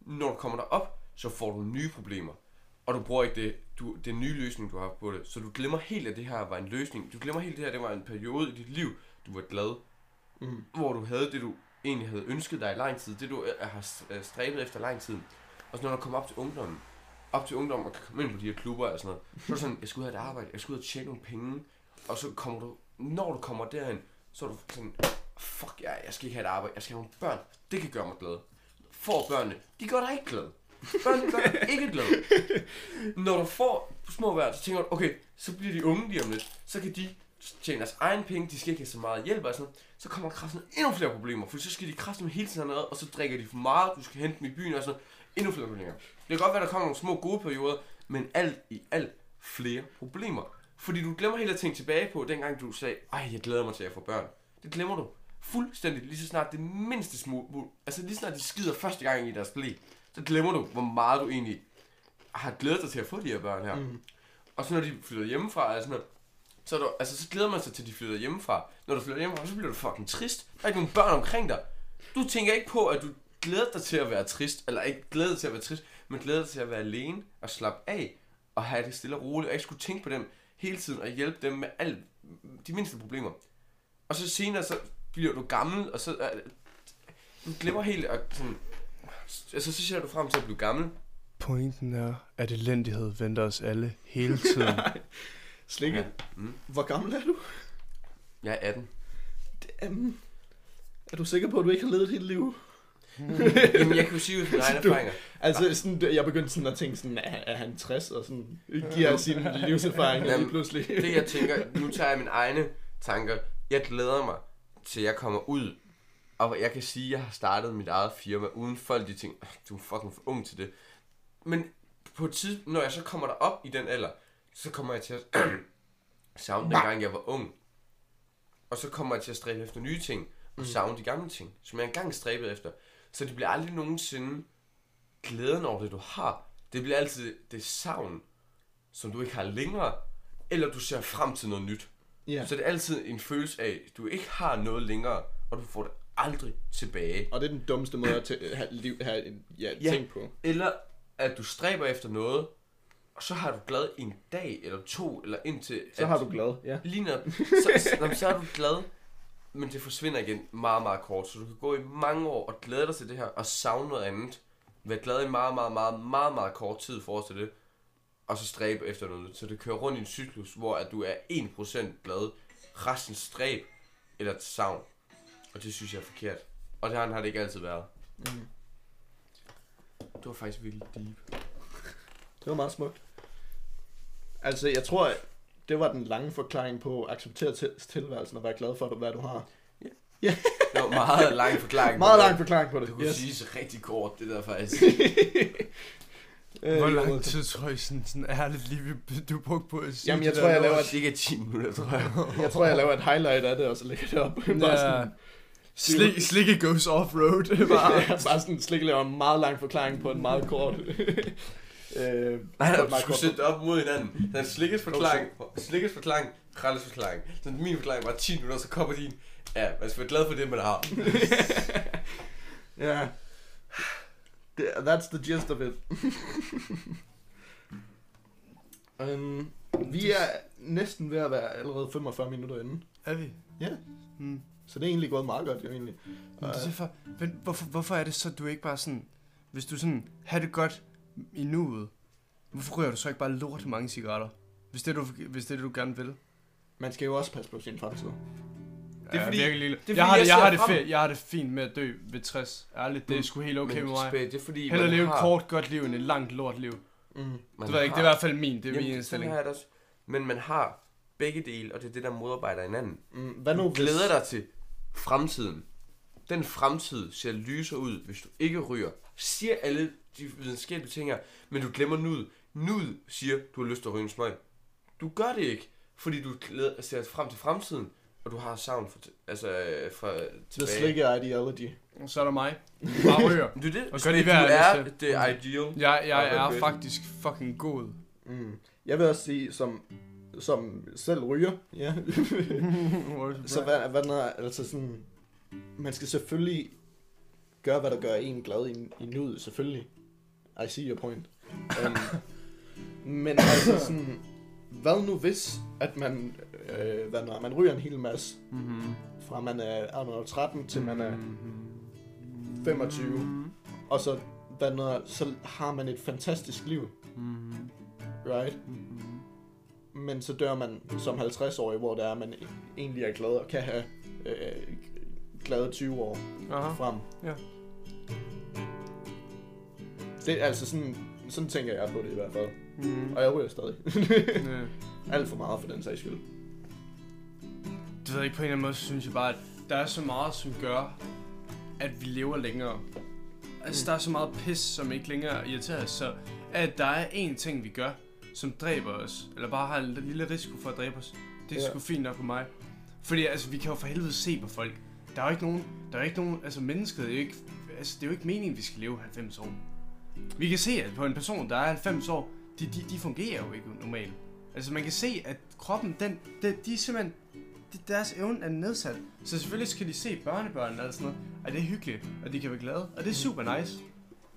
Når du kommer derop, så får du nye problemer. Og du bruger ikke det, du, den nye løsning, du har på det. Så du glemmer helt, at det her var en løsning. Du glemmer helt, at det her det var en periode i dit liv, du var glad. Mm. Hvor du havde det, du egentlig havde ønsket dig i lang tid. Det, du øh, har øh, stræbet efter lang tid. Og så når du kommer op til ungdommen, op til ungdommen og kan komme ind på de her klubber og sådan noget, så er det sådan, jeg skal ud af et arbejde, jeg skal ud og tjene nogle penge, og så kommer du, når du kommer derhen, så er du sådan, fuck, jeg, jeg skal ikke have et arbejde, jeg skal have nogle børn, det kan gøre mig glad. Får børnene, de gør dig ikke glad. Børnene gør dig ikke glad. Når du får små børn, så tænker du, okay, så bliver de unge lige om lidt, så kan de tjene deres egen penge, de skal ikke have så meget hjælp og sådan noget. så kommer der kraften endnu flere problemer, for så skal de kraften hele tiden noget, og så drikker de for meget, du skal hente dem i byen og sådan noget endnu flere problemer. Det kan godt være, der kommer nogle små gode perioder, men alt i alt flere problemer. Fordi du glemmer helt at tænke tilbage på, dengang du sagde, ej, jeg glæder mig til at få børn. Det glemmer du fuldstændig, lige så snart det mindste smule, altså lige så snart de skider første gang i deres blæ, så glemmer du, hvor meget du egentlig har glædet dig til at få de her børn her. Mm. Og så når de flytter hjemmefra, altså, så, er du, altså, så glæder man sig til, at de flytter hjemmefra. Når du flytter hjemmefra, så bliver du fucking trist. Der er ikke nogen børn omkring dig. Du tænker ikke på, at du glæder dig til at være trist, eller ikke glæder dig til at være trist, men glæder dig til at være alene og slappe af, og have det stille og roligt, og ikke skulle tænke på dem hele tiden, og hjælpe dem med alt, de mindste problemer. Og så senere, så bliver du gammel, og så... Uh, du glemmer helt at sådan... Altså, så ser du frem til at blive gammel. Pointen er, at elendighed venter os alle hele [laughs] tiden. Slikke, ja. mm. hvor gammel er du? Jeg er 18. Damn. Er du sikker på, at du ikke har levet et helt liv? [laughs] Jamen, jeg jo sige ud fra mine erfaringer. Altså, sådan, jeg begyndte sådan at tænke sådan, er, er han 60 og sådan, giver sin [laughs] livserfaring lige pludselig. det jeg [laughs] tænker, nu tager jeg mine egne tanker. Jeg glæder mig til jeg kommer ud, og jeg kan sige, at jeg har startet mit eget firma, uden folk de tænker, du er fucking for ung til det. Men på et tid, når jeg så kommer der op i den alder, så kommer jeg til at [clears throat] savne dengang jeg var ung. Og så kommer jeg til at stræbe efter nye ting, og mm. savne de gamle ting, som jeg engang stræbede efter. Så det bliver aldrig nogensinde glæden over det, du har. Det bliver altid det savn, som du ikke har længere, eller du ser frem til noget nyt. Yeah. Så det er altid en følelse af, at du ikke har noget længere, og du får det aldrig tilbage. Og det er den dummeste måde at have, liv, have ja, ja. tænke på. Eller at du stræber efter noget, og så har du glad en dag eller to, eller indtil... Så har du glad, ja. Lige når, [laughs] så, så, så er du glad, men det forsvinder igen meget, meget kort. Så du kan gå i mange år og glæde dig til det her, og savne noget andet. Være glad i meget, meget, meget, meget, meget kort tid for til det og så stræbe efter noget. Så det kører rundt i en cyklus, hvor at du er 1% glad, resten stræb eller savn. Og det synes jeg er forkert. Og det har det ikke altid været. Mm. Det var faktisk virkelig deep. Det var meget smukt. Altså, jeg tror, det var den lange forklaring på at acceptere til tilværelsen og være glad for, hvad du har. Ja. Yeah. det var meget lang forklaring Meget lang forklaring på det. Du kunne yes. sige så rigtig kort, det der faktisk. [laughs] Øh, Hvor lang tid tror I sådan, sådan ærligt lige du brugte på at sige Jamen, jeg tror, jeg laver et... Ikke 10 minutter, tror jeg. [laughs] jeg tror, jeg laver et highlight af det, og så lægger det op. [laughs] Ja. bare sådan, Slik, slikke goes off-road. bare, ja, bare sådan, slikke laver en meget lang forklaring på en meget kort... øh, Nej, du skulle sætte op mod hinanden. Den slikkes forklaring, slikkes forklaring, Kralles forklaring. Så min forklaring var 10 minutter, så kommer din. Ja, man skal være glad for det, man har. [laughs] ja. That's the gist of it. [laughs] um, vi er næsten ved at være allerede 45 minutter inde. Er vi? Ja. Hmm. Så det er egentlig gået meget godt, jo egentlig. Men, det er for, men hvorfor, hvorfor er det så, du ikke bare sådan... Hvis du sådan har det godt i nuet, hvorfor ryger du så ikke bare lort mange cigaretter? Hvis det er du, hvis det er, du gerne vil. Man skal jo også passe på sin fremtid. Det er fordi, ja, virkelig det er fordi jeg, har det, jeg, har det fe- jeg har det fint med at dø ved 60. Ærligt, det er mm. sgu helt okay men, med mig. Det er fordi, Heller leve har... et kort, godt liv end et langt lort liv. Mm. Det, ved ikke, det er i hvert fald min, det er Jamen, min indstilling. Det også. Men man har begge dele, og det er det, der modarbejder hinanden. Mm. Hvad nu, du glæder dig til fremtiden. Den fremtid ser lyser ud, hvis du ikke ryger. Siger alle de videnskabelige ting her, men du glemmer nud. Nud siger, du har lyst til at ryge en smøg. Du gør det ikke, fordi du glæder, ser frem til fremtiden og du har savn for, altså, fra tilbage. The slikke ideology. Så er der mig. Bare ryger. du er det. Og gør det, du er det ideal. Jeg, jeg er faktisk fucking god. Mm. Jeg vil også sige, som, som selv ryger, ja. [laughs] så hvad, hvad der, altså sådan, man skal selvfølgelig gøre, hvad der gør en glad i, i nuet, selvfølgelig. I see your point. Um, [laughs] men altså sådan, hvad nu hvis, at man, øh, hvad når, man ryger en hel masse, mm-hmm. fra man er, er 13 til man er 25, mm-hmm. og så, hvad når, så har man et fantastisk liv. Mm-hmm. Right? Mm-hmm. Men så dør man som 50-årig, hvor det er, man egentlig er glad og kan have øh, glade 20 år Aha. frem. Ja. Det er altså sådan, sådan tænker jeg på det i hvert fald. Mm. Og jeg ryger stadig. [laughs] Ja. Alt for meget for den sags skyld. Det ved jeg ikke, på en eller anden måde, synes jeg bare, at der er så meget, som gør, at vi lever længere. Altså, Mm. der er så meget pis, som ikke længere irriterer os, så at der er én ting, vi gør, som dræber os, eller bare har en lille risiko for at dræbe os, det er Ja. sgu fint nok på mig. Fordi altså, vi kan jo for helvede se på folk. Der er jo ikke nogen, der er jo ikke nogen, altså mennesket er jo ikke, altså det er jo ikke meningen, at vi skal leve 90 år. Vi kan se, at på en person, der er 90 år, de, de, de fungerer jo ikke normalt. Altså man kan se, at kroppen, den, de, de er simpelthen, de, deres evne er nedsat. Så selvfølgelig skal de se børnebørn eller sådan noget, og det er hyggeligt, og de kan være glade, og det er super nice.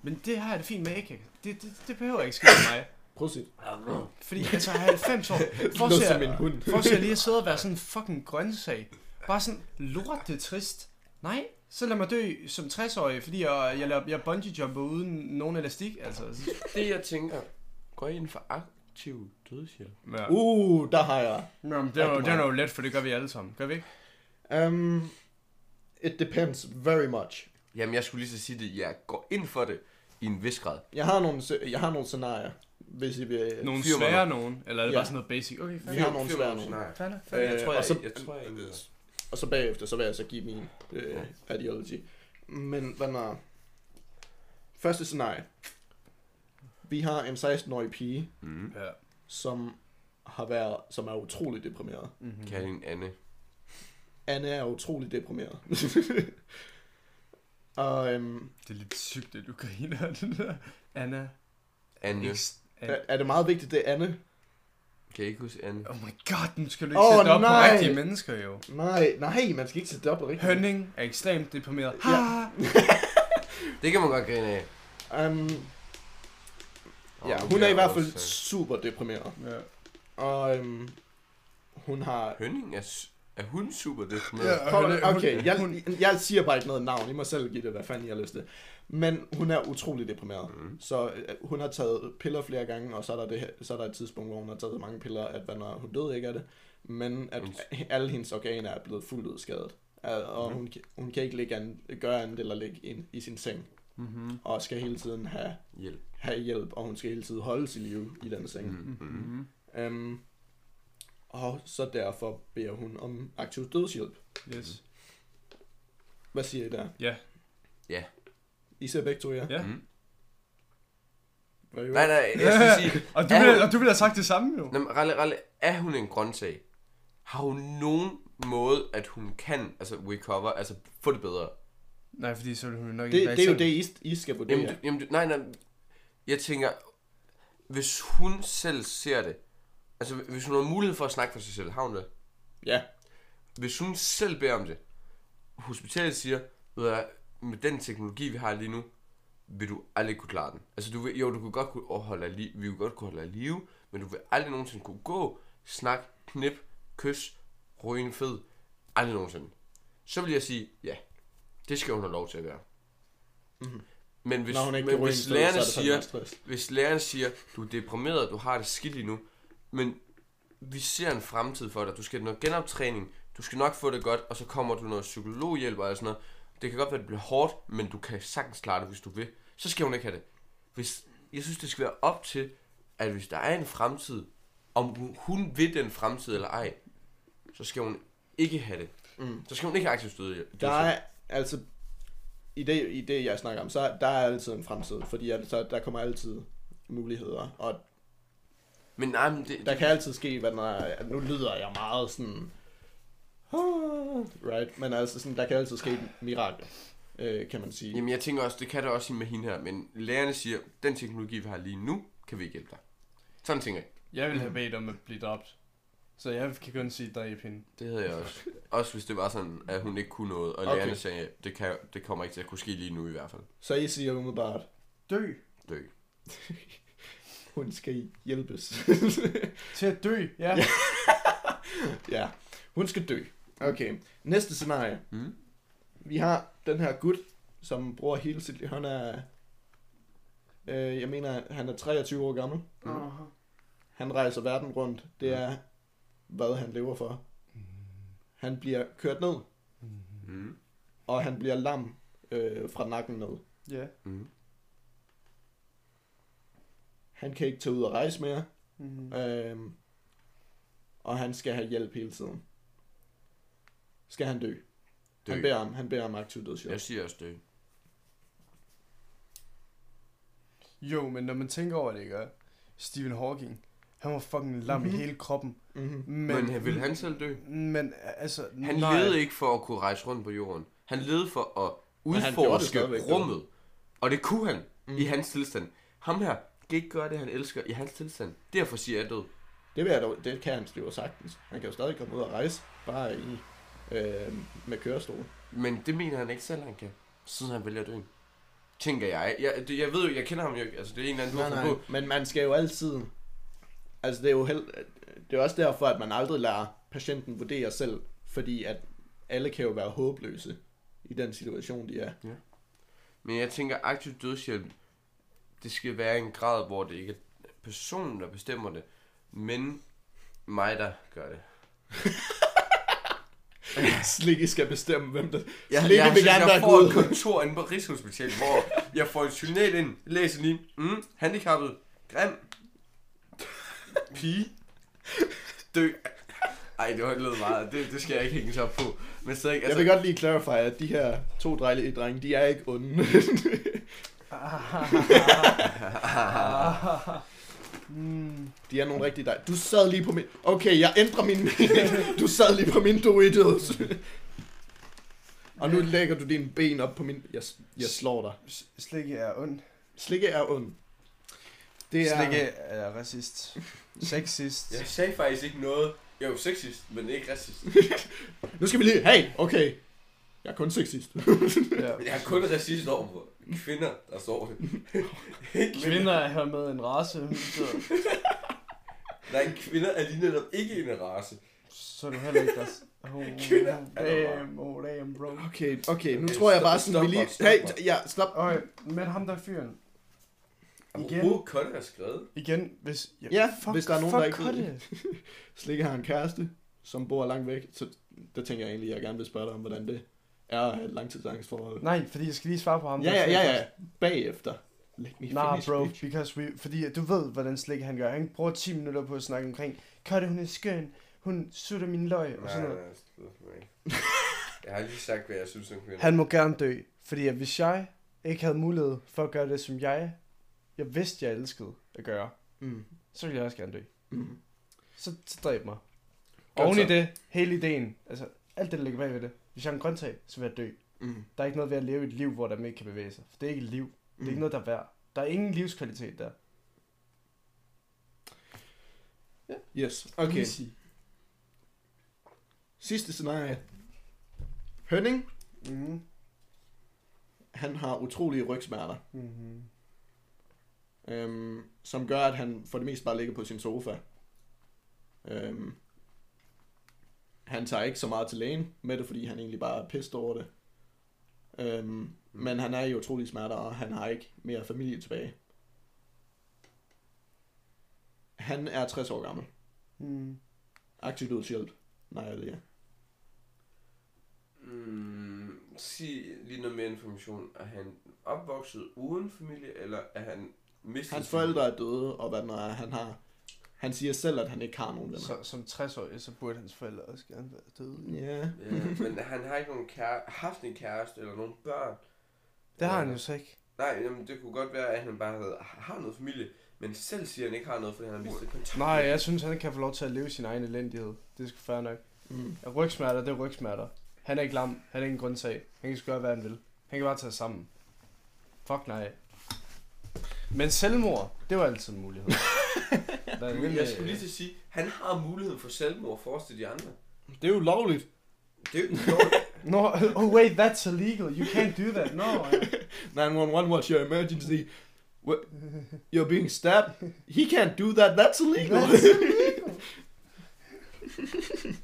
Men det har jeg det fint med ikke. Det, det, det behøver ikke ske for mig. Prosit. Fordi altså, jeg er 90 år. [laughs] Forestil som en hund. forestil lige at sidde og være sådan en fucking grøntsag. Bare sådan lorte trist. Nej, så lad mig dø som 60-årig, fordi jeg, jeg, jeg bungee jumper uden nogen elastik. Altså, Det jeg tænker, går I ind for aktiv dødshjælp? ja. Uh, der har jeg. Nå, men det er, jo, det er jo let, for det gør vi alle sammen. Gør vi ikke? Um, it depends very much. Jamen, jeg skulle lige så sige det. Jeg går ind for det i en vis grad. Jeg har nogle, jeg har nogle scenarier, hvis I vil... Nogle fyr mig svære nogen, eller er det Ja. bare sådan noget basic? Okay, Vi fair. har nogle svære nogle. Nej. Fair nok, Øh, fair nok. Jeg tror, jeg- og så, jeg tror, jeg gider. Og så bagefter, så vil jeg så give min øh, ideology. Men hvad når... Første scenarie. Vi har en 16-årig pige, Mm. Som har været, som er utrolig deprimeret. Mm-hmm. Kan hende Anne. Anne er utrolig deprimeret. [laughs] og øhm, Det er lidt sygt, at du griner den der. Anna. Anne. X, er, er det meget vigtigt, det er Anne? Kan I ikke huske Anne? Oh my god, nu skal du ikke Åh, oh, sætte op nej. på rigtige mennesker jo. Nej, nej, man skal ikke sætte det op på rigtigt. Hønning er ekstremt deprimeret. Ja. Ha! [laughs] Det kan man godt grine af. Um, ja, hun er i jeg hvert fald også, super deprimeret. Ja. Og øhm, hun har... Hønning er, s- er hun super det Ja. Okay, jeg, hun- jeg siger bare ikke noget navn. I må selv give det, hvad fanden I har lyst til. Men hun er utrolig deprimeret. Mm. Så øh, hun har taget piller flere gange, og så er der, det, så er der et tidspunkt, hvor hun har taget så mange piller, at hvad når hun døde ikke af det. Men at Hendes- alle hendes organer er blevet fuldt ud skadet. Øh, Og Mhm. hun, kan- hun kan ikke ligge an, gøre andet eller ligge ind i sin seng. Mm-hmm. Og skal hele tiden have, Hjælp. have hjælp, og hun skal hele tiden holdes i live i den seng. Mm. Mm. Mm-hmm. Øhm, og så derfor beder hun om aktiv dødshjælp. Yes. Hvad siger I der? Ja. Ja. I ser begge to, ja? Ja. Mm. Er Nej, nej, jeg skal sige, [laughs] Og du, Er ville, hun- og du ville have sagt det samme jo. Nå, men Ralle, Ralle, er hun en grøntsag? Har hun nogen måde, at hun kan altså recover, altså få det bedre? Nej, fordi så ville hun nok Det, ikke det er jo det, I, I skal vurdere. Jamen, du- jamen, du- nej, nej. Jeg tænker, hvis hun selv ser det, altså hvis hun har mulighed for at snakke for sig selv, har hun det? Ja. Hvis hun selv beder om det, hospitalet siger, ved hvad, med den teknologi, vi har lige nu, vil du aldrig kunne klare den. Altså, du vil, jo, du kunne godt kunne holde af li- vi kunne godt kunne holde live, men du vil aldrig nogensinde kunne gå, snak, knip, kys, ryge en fed. Aldrig nogensinde. Så vil jeg sige, ja, det skal hun have lov til at gøre. Mhm. Men hvis, Når hun ikke men hvis er lærerne siger, hvis læreren siger, du er deprimeret, du har det skidt lige nu, men vi ser en fremtid for dig, du skal have noget genoptræning, du skal nok få det godt, og så kommer du noget psykologhjælp og sådan noget. Det kan godt være, at det bliver hårdt, men du kan sagtens klare det, hvis du vil. Så skal hun ikke have det. Hvis, jeg synes, det skal være op til, at hvis der er en fremtid, om hun- vil den fremtid eller ej, så skal hun ikke have det. Mm. Så skal hun ikke aktivt støde. Der er, altså, i det, i det, jeg snakker om, så er- der er altid en fremtid, fordi så der kommer altid muligheder, og Men nej, men det, der kan altid ske, hvad er, nu lyder jeg meget sådan, "Ah", right, men altså sådan, der kan altid ske mirakler, øh, kan man sige. Jamen jeg tænker også, det kan der også med hende her, men lærerne siger, den teknologi vi har lige nu, kan vi ikke hjælpe dig. Sådan tænker jeg. Jeg ville have bedt om at blive dræbt. Så jeg kan kun sige dræb hende. Det havde jeg også. Også hvis det var sådan, at hun ikke kunne noget, og Okay. lærerne sagde, det, kan, det kommer ikke til at kunne ske lige nu i hvert fald. Så I siger umiddelbart, Dø. Dø. [laughs] hun skal hjælpes. Til at dø, ja. ja, hun skal dø. Okay, næste scenarie. Mm. Vi har den her gut, som bruger hele sit liv. Han er, øh, jeg mener, han er 23 år gammel. Aha. Han rejser verden rundt. Det er, hvad han lever for. Han bliver kørt ned. Mm. og han bliver lam øh, fra nakken ned. Ja. Mm. Han kan ikke tage ud og rejse mere, Mm. øhm, og han skal have hjælp hele tiden. Skal han dø? Dø. Han beder om, han beder om aktiv dødshjælp. Jeg siger også dø. Jo, men når man tænker over det, ikke? Stephen Hawking, han var fucking lam Mhm. i hele kroppen. Mm-hmm. Men, Men vil han selv dø? Men altså, Han nej. levede ikke for at kunne rejse rundt på jorden. Han levede for at udforske rummet. Og det kunne han Mm. mm. i hans tilstand. Ham her kan ikke gøre det, han elsker i hans tilstand. Derfor siger jeg død. Det, vil jeg dog, det kan han jo sagtens. Han kan jo stadig komme ud og rejse, bare i, øh, med kørestol. Men det mener han ikke selv, han kan. Siden han vælger at dø. Tænker jeg. Jeg, det, jeg ved jo, jeg kender ham jo ikke. Altså, det er en eller anden, du har på. men man skal jo altid... Altså, det er jo held, det er også derfor, at man aldrig lader patienten vurdere selv, fordi at alle kan jo være håbløse i den situation, de er. Men jeg tænker, aktiv dødshjælp, det skal være en grad, hvor det ikke er personen, der bestemmer det, men mig, der gør det. [laughs] Slikke skal bestemme, hvem der... Jeg, Slikke jeg, vil jeg, gerne jeg får et kontor inde på Rigshospitalet, hvor jeg får et journal ind, læser lige, mm, handicappet, grim, pige, dø. Ej, det var lidt meget. Det, det skal jeg ikke hænge op på. Men stadig, Jeg altså, vil godt lige clarify, at de her to drejlige drenge, de er ikke onde. [laughs] mm, [laughs] de er nogle rigtig dej. Du sad lige på min... Okay, jeg ændrer min... [laughs] du sad lige på min Doritos. Og nu lægger du dine ben op på min... Jeg, jeg slår dig. s- slikke er ond. Slikke er ond. Det er... Slikke er racist. Sexist. jeg sagde faktisk ikke noget. Jo, sexist, men ikke racist. [laughs] Nu skal vi lige... Hey, okay. Jeg er kun sexist. ja. Jeg er kun racist over for kvinder, der står det. [laughs] Ikke Kvinder er her med en race, så, [laughs] Nej, kvinder er lige netop ikke en race. så er du heller ikke der. Oh, [laughs] Kvinder er der damn, oh damn, bro. Okay, okay. Nu Okay, tror jeg bare sådan, vi lige... Hey, ja, stop. Okay, men ham der er fyren. Igen. Apropos Kotte har skrevet. Igen, hvis... Ja, hvis der er nogen, der ikke fuck ved det. Slikke har en kæreste, som bor langt væk. Så der tænker jeg egentlig, at jeg gerne vil spørge dig om, hvordan det er at have et langtidsangstforhold. Nej, fordi jeg skal lige svare på ham. Ja, ja, ja, ja. Bagefter. Let me Nah, finish, bro, bitch. because we, fordi du ved, hvordan slik han gør. Han bruger 10 minutter på at snakke omkring, Katte, hun er skøn, hun sutter min løg, og sådan noget. nej, for mig. Jeg har lige sagt, hvad jeg synes om kvinder. Han må gerne dø, fordi at hvis jeg ikke havde mulighed for at gøre det, som jeg, jeg vidste, jeg elskede at gøre, Mm. så ville jeg også gerne dø. Mm. Så, så dræb mig. Godt Oven i så. det, hele ideen, altså alt det, der ligger bag ved det. Hvis jeg er en grøntsag, så vil jeg dø. Mm. Der er ikke noget ved at leve et liv, hvor der ikke kan bevæge sig. For det er ikke et liv. Det er Mm. ikke noget, der er værd. Der er ingen livskvalitet der. Yes, okay. Easy. Sidste scenarie. Hønning, Mm-hmm. han har utrolige rygsmerter, Mm-hmm. øhm, som gør, at han for det meste bare ligger på sin sofa. Øhm, han tager ikke så meget til lægen med det, fordi han egentlig bare er pissed over det. Øhm, Men han er i utrolige smerter, og han har ikke mere familie tilbage. Han er 60 år gammel. Mm. Aktiv dødshjælp. Nej, det er. Mm, sig lige noget mere information. Er han opvokset uden familie, eller er han mistet Hans forældre er døde, og hvad den er, han har... Han siger selv, at han ikke har nogen venner. Så, som 60-årig, så burde hans forældre også gerne være døde. Ja. Ja, men han har ikke nogen kære, haft en kæreste eller nogen børn. Det har han jo så ikke. Nej, jamen, det kunne godt være, at han bare havde, har noget familie, men selv siger, at han ikke har noget, fordi han har mistet kontakt. Nej, jeg synes, han kan få lov til at leve sin egen elendighed. Det er sgu fair nok. Mm. Ja, Rygsmerter, det er rygsmerter. Han er ikke lam. Han er ikke en grundsag. Han kan gøre, hvad han vil. Han kan bare tage sammen. Fuck nej. Men selvmord, det var altid en mulighed. [laughs] Er Men jeg skulle lige til at sige, han har muligheden for selvmord for os til de andre. Det er jo lovligt. Det er jo ikke [laughs] No, oh wait, that's illegal. You can't do that. No. 911, what's your emergency? What? You're being stabbed? He can't do that, that's illegal. That's illegal. [laughs]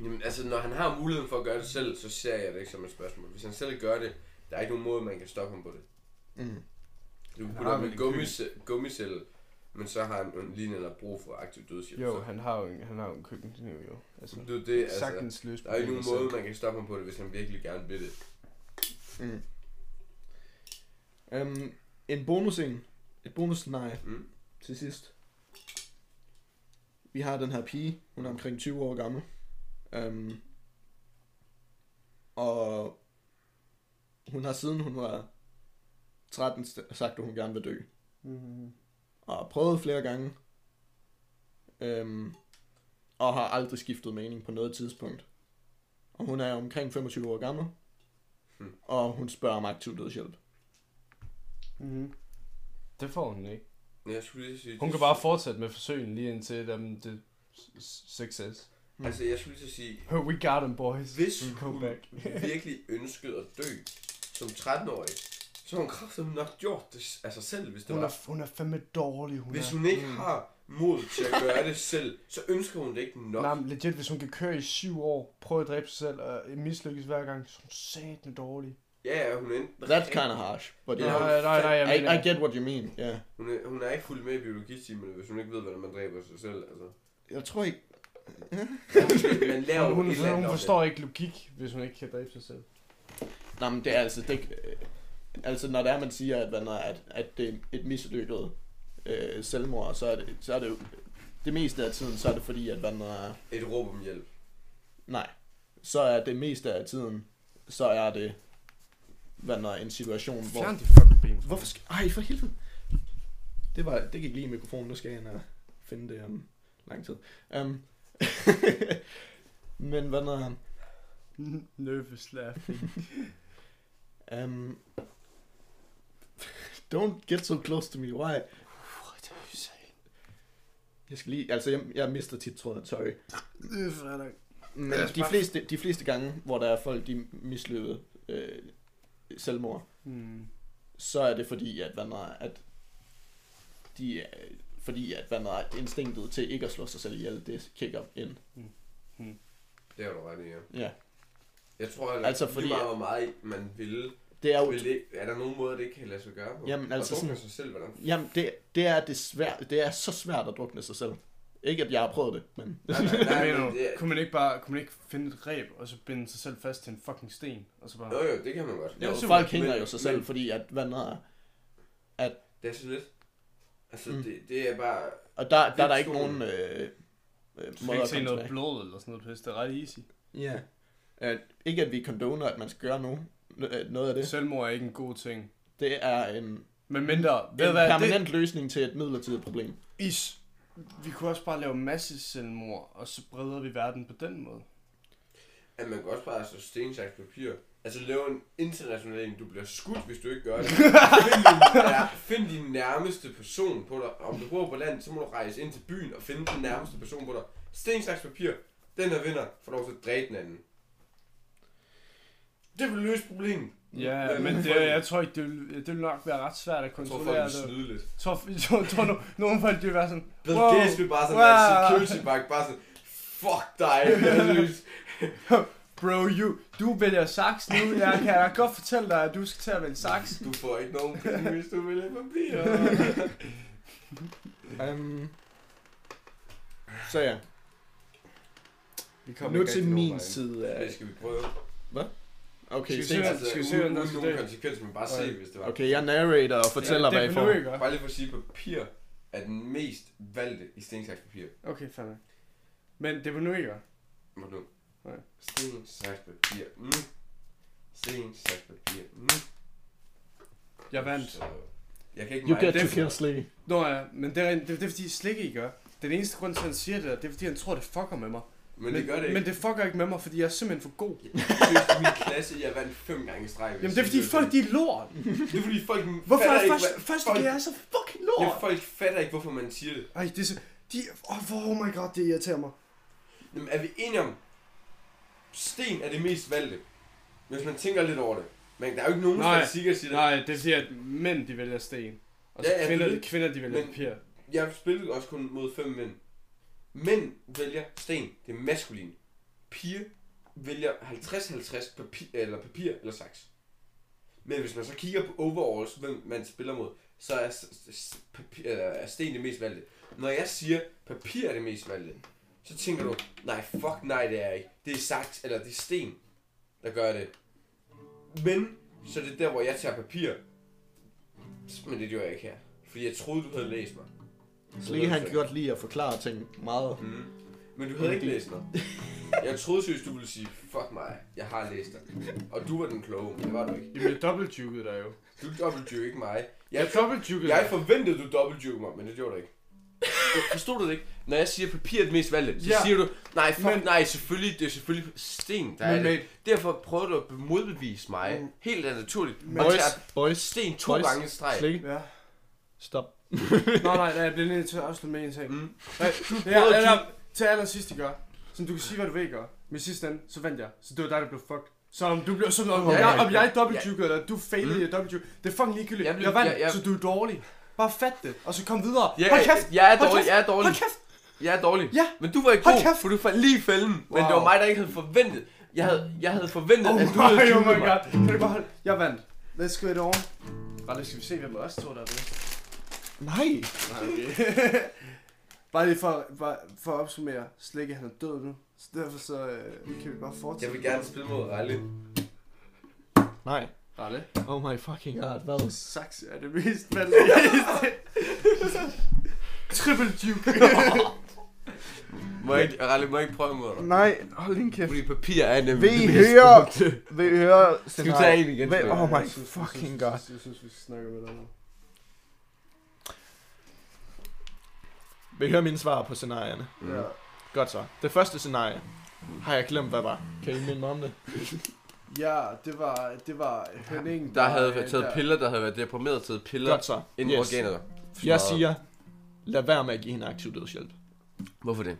Jamen, altså, når han har muligheden for at gøre det selv, så ser jeg det ikke som et spørgsmål. Hvis han selv gør det, der er ikke nogen måde, man kan stoppe ham på det. mm. Du putter ham gummise- gummicelle Men så har han jo lige netop brug for aktiv dødshjælp. Jo, så. han har jo en, han har jo en køkkenkniv, jo. Altså, Det, er det, altså, sagtens løse der er ikke nogen måde, selv. man kan stoppe ham på det, hvis han virkelig gerne vil det. Mm. Um, en bonus en. Et bonusscenarie Mm. til sidst. Vi har den her pige. Hun er omkring 20 år gammel. Um, og hun har siden hun var 13 st- sagt, at hun gerne vil dø. Mhm. Og har prøvet flere gange. Um, og har aldrig skiftet mening på noget tidspunkt. Og hun er omkring 25 år gammel. Hmm. Og hun spørger om aktiv dødshjælp. Mhm. Det får hun ikke. Jeg skulle lige sige... Hun kan bare fortsætte med forsøgen lige indtil dem, det success. Altså, jeg skulle lige sige, We got them, boys. hvis We go hun back. [laughs] virkelig ønskede at dø som 13-årig, så har hun kraftigt nok gjort det af sig selv, hvis det Hun var. er, hun er fandme dårlig, hun Hvis er. hun ikke har mod til at gøre det selv, så ønsker hun det ikke nok. Nej, men legit, hvis hun kan køre i syv år, prøve at dræbe sig selv og mislykkes hver gang, så er hun satme dårlig. Ja, ja, hun er enten That's kind of harsh, but yeah. Nej, nej, nej, jeg I, mener... I get what you mean, ja. Yeah. Hun er, hun er ikke fuldt med i biologitimerne, hvis hun ikke ved, hvordan man dræber sig selv. Altså. Jeg tror ikke... [laughs] Man jo hun, hun, hun forstår ikke logik, hvis hun ikke kan dræbe sig selv. Nej, men det er altså... Det, øh, altså, når det er, man siger, at, hvad, at, at det er et mislykket øh, selvmord, så er, det, så er det jo... Det meste af tiden, så er det fordi, at hvad, er... Et råb om hjælp. Nej. Så er det meste af tiden, så er det... Hvad er en situation, hvor... Fjern de fucking ben. Hvorfor skal... Ej, for helvede. Det, var, det gik lige i mikrofonen. Nu skal jeg ind og finde det om lang tid. Um, [laughs] men hvad når... Nervous laughing. Um, don't get so close to me. Why? What are you saying? Jeg skal lige... Altså, jeg, jeg mister tit tråden. Sorry. Det er fredag. Men de fleste, de fleste gange, hvor der er folk, de mislykkede øh, selvmord, Hmm. så er det fordi, at, hvad når, at de er, fordi at hvad når, instinktet til ikke at slå sig selv ihjel, det kigger ind. Det har du ret i, ja. Ja. Jeg tror, at Altså, fordi- fordi... meget, hvor meget man vil, Det er jo, vil det, er der nogen måde, det ikke kan lade sig gøre på? Jamen, altså sådan- sig selv, hvordan? jamen det, det, er det, svært, det er så svært at drukne sig selv. Ikke at jeg har prøvet det, men... Nej, nej, nej, [laughs] men det, Kunne man ikke bare kunne man ikke finde et ræb, og så binde sig selv fast til en fucking sten? Og så bare... jo, jo, det kan man godt. Jo, super, folk hænger men- jo sig selv, men- fordi at, hvad når, Det er så lidt. Altså, Mm. det, det er bare... og der, der er der Det ikke nogen øh, øh, Du skal ikke at se noget blod eller sådan noget. Det er ret easy. Ja. Uh, ikke at vi condoner, at man skal gøre øh, noget af det. Selvmord er ikke en god ting. Det er en, Men mindre, ved en hvad, permanent løsning til et midlertidigt problem. det, is, vi kunne også bare lave masse selvmord, og så breder vi verden på den måde. At man kan også bare altså, sten, saks, papir. Altså lave en international en. Du bliver skudt, hvis du ikke gør det. [laughs] find, din, ja, find din nærmeste person på dig. Om du bor på land, så må du rejse ind til byen og finde den nærmeste person på dig. Sten, saks, papir. Den der vinder, får lov til at dræbe den anden. Det vil løse problemet. Ja, Men men det, jeg tror ikke, det vil, det vil nok være ret svært at Jeg tror, folk kontrollere vil det. snyde lidt. Jeg tror, jeg tror, jeg tror no, nogle folk, det vil være sådan, Bill Wow. Gates vil bare sådan Wow. wow. security bag, bare sådan, fuck dig, [laughs] [laughs] bro, you, du vælger saks nu, jeg kan da godt fortælle dig, at du skal til at vælge saks. Du får ikke nogen penge, [laughs] hvis du vil have papir. Um, så ja, Vi kommer nu til min side af... Det skal vi prøve. Okay, Skal vi se, Altså, skal vi se, uden, hvordan der uden skal nogen det? konsekvenser, men bare se, Okay. hvis det var. okay, jeg narrator og fortæller, ja, hvad I får. Bare lige for at sige, papir er den mest valgte i sten, saks, papir. Okay, fandme. Men det vil nu ikke gøre. Må du? Nej. Sten, saks, papir. Mm. Sten, saks, papir. Mm. Jeg vandt. Så, jeg kan ikke You get det to er- kill Slee. Nå ja, men det er, det, det er fordi slik ikke gør. Den eneste grund til, at han siger det, det er fordi, han tror, det fucker med mig. Men det gør det ikke. Men det fucker ikke med mig, fordi jeg er simpelthen for god. I min klasse, jeg vandt fem gange i streg. Jamen det er fordi, siger folk de er lort. Det er fordi folk Hvorfor fatter er ikke, først, hvad- første folk, er så fucking lort? folk fatter ikke, hvorfor man siger det. Ej, det er så... De, oh, oh my god, det irriterer mig. Jamen, er vi enige om, sten er det mest valgte? Hvis man tænker lidt over det. Men der er jo ikke nogen Nej, statistikker, der siger det. Nej, det er fordi, at mænd de vælger sten. Og Ja, ja, kvinder, er kvinder de vælger Men- papir. Jeg spillede også kun mod fem mænd. Mænd vælger sten. Det er maskulin. Piger vælger 50-50 papir, eller papir eller saks. Men hvis man så kigger på overalls, hvem man spiller mod, så er, papir, er sten det mest valgte. Når jeg siger, papir er det mest valgte, så tænker du, nej, fuck nej, det er ikke. Det er saks, eller det er sten, der gør det. Men, så er det der, hvor jeg tager papir. Men det gjorde jeg ikke her. Fordi jeg troede, du havde læst mig. Slikke han kan godt lide at forklare ting meget. Mm. Men du havde ikke læst mig. Jeg troede seriøst, du ville sige, fuck mig, jeg har læst dig. Og du var den kloge, men det var du ikke. Jamen, jeg dobbeltjukede dig jo. Du dobbeltjuke ikke mig. Jeg Jeg, dobbeltjukede jeg forventede, du dobbeltjuke mig, men det gjorde du ikke. Forstod du det ikke? Når jeg siger papir er det mest valgte, så Ja. siger du, nej, fuck Men- nej, selvfølgelig, det er selvfølgelig sten, der Men er det. Derfor prøver du at modbevise mig, Mm. helt naturligt. Men- Og Boys, boys, sten to boys, gange streg. Slikke, ja. stop. Nå, nej, nej, jeg bliver nødt til at afslutte med en ting. Mm. Nej, ja, prøvede eller, til allersidst, I gør. Så du kan sige, hvad du vil gøre. Men i sidste ende, så vandt jeg. Så det var dig, der blev fucked. Så om du blev som om, Ja, jeg, om jeg ja. dobbeltjukede, eller du failede Mm. i at dobbeltjuke, det er fucking ligegyldigt. Jeg Jeg, blev- vandt, jeg- jeg- så du er dårlig. Bare fat det, og så kom videre. Ja, Hold kæft! jeg er dårlig, jeg er dårlig. Hold kæft! Jeg er dårlig. Ja. Men du var ikke god, for du faldt lige i fælden. Men Wow. det var mig, der ikke havde forventet. Jeg havde, jeg havde forventet, Oh at du havde oh my god. Kan du bare holde? Jeg vandt. Let's go it on. Bare skal vi se, hvem der også to der er ved. Nej. Nej, okay. [laughs] bare lige for, bare for at opsummere. Slikke, han er død nu. Så derfor så øh, kan vi bare fortsætte. Jeg vil gerne spille mod Ralle. Nej. Ralle. Oh my fucking god, hvad? Saks er det mest mandlige. [laughs] Triple duke. Må jeg ikke, Ralle, må jeg ikke prøve mod dig? Nej, hold din kæft. Fordi papir er nemlig Vil I høre-. Vil I høre Skal vi tage en igen? Jeg? Oh my fucking god. Jeg synes, vi skal snakke med dig nu. Vil I høre mine svar på scenarierne? Mm. Ja. Godt så. Det første scenarie har jeg glemt, hvad var. Kan I minde mig om det? [laughs] Ja, det var, det var Henning, Der havde øh, været taget der- piller, der havde været deprimeret, taget piller Godt så. ind i Yes. organer. Jeg Smadret. siger, lad være med at give hende aktiv dødshjælp. Hvorfor det?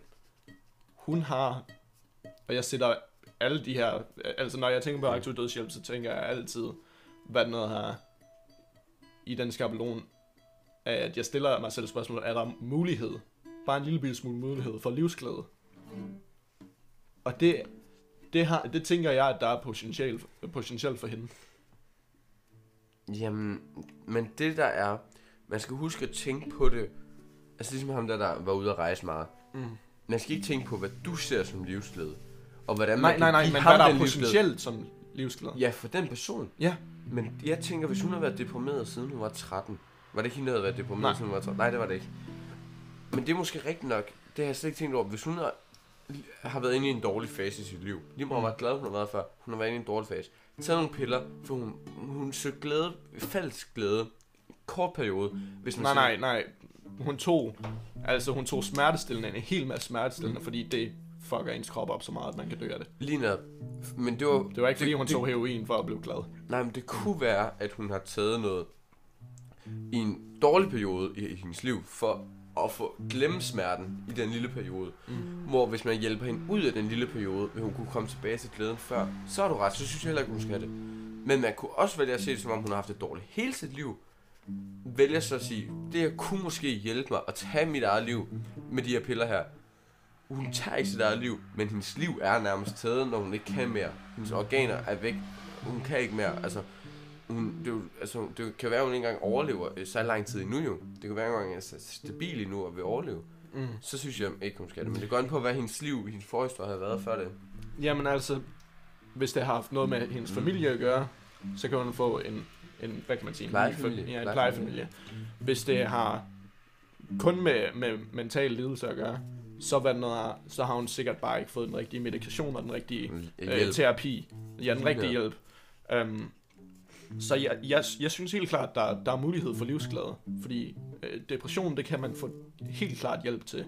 Hun har, og jeg sætter alle de her, altså når jeg tænker på aktiv dødshjælp, så tænker jeg altid, hvad noget her i den skabelon, at jeg stiller mig selv spørgsmålet, er der mulighed, bare en lille bitte smule mulighed for livsglæde? Og det, det, har, det tænker jeg, at der er potentiale, potentiale for hende. Jamen, men det der er, man skal huske at tænke på det, altså ligesom ham der, der var ude at rejse meget. Mm. Man skal ikke tænke på, hvad du ser som livsglæde, og hvordan man Nej, kan nej, nej, give men hvad der er potentielt som livsglæde. Ja, for den person. Ja. Men jeg tænker, hvis hun har været deprimeret siden hun var 13, var det ikke hende, der havde været deprimeret Nej. siden hun var 13? Nej, det var det ikke. Men det er måske rigtigt nok. Det har jeg slet ikke tænkt over. Hvis hun har, har været inde i en dårlig fase i sit liv, lige meget hvor glad hun har været før, hun har været inde i en dårlig fase, taget nogle piller, for hun, hun søgte glæde, falsk glæde, kort periode, hvis man Nej, siger- nej, nej. Hun tog, altså hun tog smertestillende, en hel masse smertestillende, fordi det fucker ens krop op så meget, at man kan dø af det. Lige netop. Men det var... Det var ikke fordi, det, hun det, tog heroin for at blive glad. Nej, men det kunne være, at hun har taget noget i en dårlig periode i, i hendes liv, for at få glemme smerten i den lille periode. Mm. Hvor hvis man hjælper hende ud af den lille periode, vil hun kunne komme tilbage til glæden før, så har du ret, så synes jeg heller ikke, hun skal have det. Men man kunne også vælge at se det, som om hun har haft det dårligt hele sit liv. Vælger så at sige, det her kunne måske hjælpe mig at tage mit eget liv med de her piller her. Hun tager ikke sit eget liv, men hendes liv er nærmest taget, når hun ikke kan mere. Hendes organer er væk. Hun kan ikke mere. Altså, hun, det, jo, altså, det kan være, at hun ikke engang overlever øh, så lang tid endnu jo. Det kan være, at hun er så stabil endnu og vil overleve. Mm. Så synes jeg ikke, hun skal det. Men det går an på, hvad hendes liv, hendes forhistorie har været før det. Jamen altså, hvis det har haft noget med hendes familie at gøre, så kan hun få en, en hvad kan man sige? en Plejefamilie. fa- Ja, en Plejefamilie. Hvis det har kun med, med mental lidelse at gøre, så, hvad noget så har hun sikkert bare ikke fået den rigtige medikation og den rigtige øh, terapi. Ja, den rigtige hjælp. Um, så jeg, jeg, jeg synes helt klart, der, der er mulighed for livsglæde. Fordi øh, depression, det kan man få helt klart hjælp til.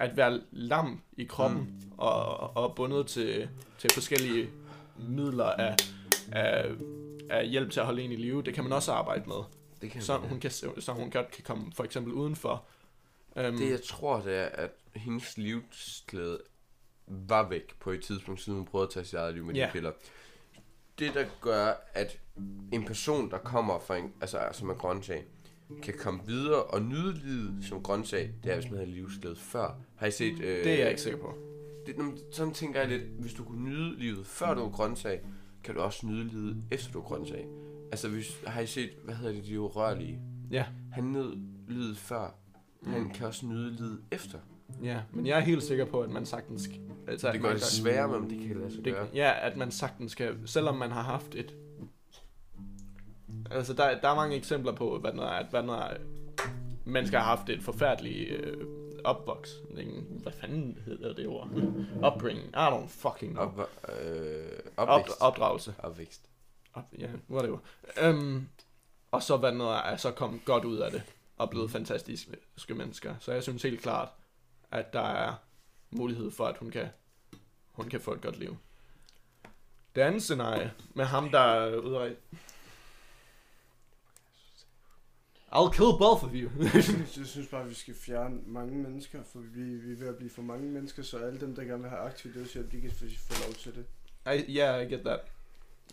At være lam i kroppen mm. og, og bundet til, til forskellige midler af, af, af hjælp til at holde en i live, det kan man også arbejde med. Det kan Så hun, kan, så hun godt kan komme for eksempel udenfor. Um, Det jeg tror, det er, at hendes livsglæde var væk på et tidspunkt, siden hun prøvede at tage sit eget liv med Ja. de piller. Det, der gør, at en person, der kommer fra en, altså som er grøntsag, kan komme videre og nyde livet som grøntsag, det er, hvis man havde livsglæde før. Har I set... Øh, det er jeg ikke sikker på. Det, sådan tænker jeg lidt, hvis du kunne nyde livet før du var grøntsag, kan du også nyde livet efter du er grøntsag. Altså, hvis, har I set, hvad hedder det, de urørlige? Ja, Han nød lyd før. Han kan også nyde lyd efter. ja, men jeg er helt sikker på, at man sagtens... Altså, Det gør det sværere, men det kan lade sig Det, gøre. ja, at man sagtens kan, selvom man har haft et... Altså, der, der er mange eksempler på, hvad når, at hvad når mennesker har haft et forfærdeligt øh, opvoksning. Hvad fanden hedder det ord? Upbringing. I don't fucking know. Op, øh, Op, opvækst. opdragelse. Opvækst. Op, ja, whatever. Um, og så hvad når er så kommet godt ud af det, og blevet fantastiske mennesker. Så jeg synes helt klart, at der er mulighed for, at hun kan, hun kan få et godt liv. Det andet scenarie, med ham, der er ude at- I'll kill both of you. Jeg [laughs] synes bare, at vi skal fjerne mange mennesker, for vi, vi er ved at blive for mange mennesker, så alle dem, der gerne vil have aktiv dødshjælp, de kan få, få lov til det. I, yeah, I get that.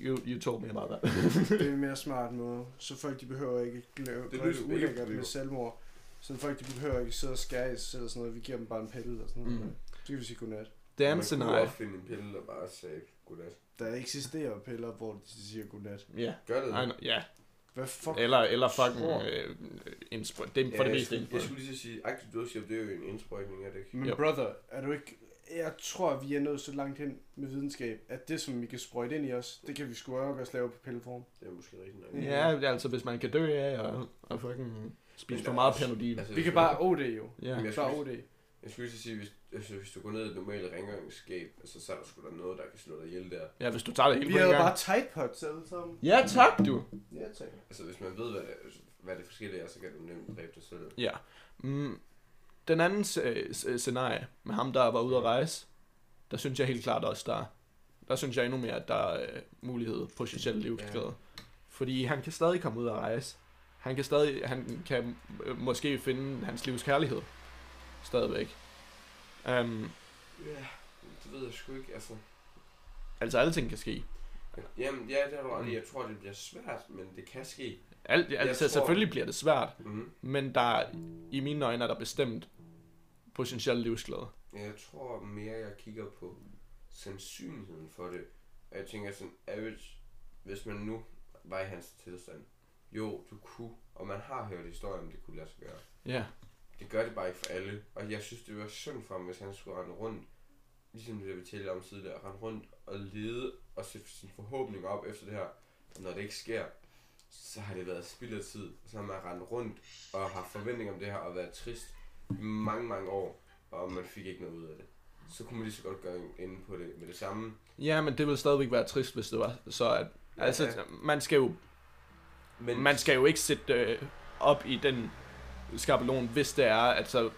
You, you told me about that. Det er en [laughs] mere smart måde, så folk de behøver ikke lave Det det det ulækkert med selvmord. Så folk de behøver ikke sidde og skære i sig selv og sådan noget. Vi giver dem bare en pille og sådan noget. Mm. Så kan vi sige godnat. Det andet scenarie. finde en pille, der bare sagde godnat. Der eksisterer piller, hvor de siger godnat. Ja, Gør det? yeah, I know, yeah. Hvad fuck? Eller, eller fucking øh, inspro- Det er for det meste jeg, skulle, jeg skulle lige så sige, aktiv dødshjælp, det er jo en indsprøjtning, er det ikke? Men Jo. brother, er du ikke... Jeg tror, vi er nået så langt hen med videnskab, at det, som vi kan sprøjte ind i os, det kan vi sgu også lave på pilleform. Det er måske rigtigt nok. Ja, altså hvis man kan dø af og, og fucking spise for meget er også- Panodil. Altså, Vi kan bare OD jo. Ja. Men jeg Bare skulle, jeg skulle lige så sige, hvis, altså, hvis du går ned i et normalt rengøringsskab, altså, så er der sgu da noget, der kan slå dig ihjel der. ja, hvis du tager det hele Vi på en havde gang. bare tight pots alle sammen. Ja, tak du. Ja, tak. Altså, hvis man ved, hvad det, hvad det forskellige er, så kan du nemt dræbe dig selv. Ja. Mm, den anden s- s- scenarie med ham, der var ude at rejse, der synes jeg helt klart også, der, der synes jeg endnu mere, at der er øh, mulighed potentielt livsglæde. Fordi han kan stadig komme ud og rejse. Han kan stadig, han kan øh, måske finde hans livs kærlighed. Stadigvæk. Um, Ja, det ved jeg sgu ikke, altså. altså, alting kan ske. Jamen, ja, det har du ret i. Jeg tror, det bliver svært, men det kan ske. Alt, altså, tror- selvfølgelig bliver det svært, Mm-hmm. men der, er- i mine øjne er der bestemt potentielt livsglæde. Jeg tror mere, jeg kigger på sandsynligheden for det. Og jeg tænker sådan, average, hvis man nu var i hans tilstand. Jo, du kunne, og man har hørt historier om, det kunne lade sig gøre. Ja, Det gør det bare ikke for alle. Og jeg synes, det var synd for ham, hvis han skulle rende rundt, ligesom det, vi talte om tidligere, rende rundt og lede og sætte sin forhåbning op efter det her. Og når det ikke sker, så har det været spild af tid. Så har man rendt rundt og haft forventning om det her og været trist i mange, mange år, og man fik ikke noget ud af det. Så kunne man lige så godt gøre inde på det med det samme. ja men det vil stadigvæk være trist, hvis det var så, at Ja, altså, ja. man skal jo Men man skal jo ikke sætte øh, op i den skabelon, hvis det er, altså,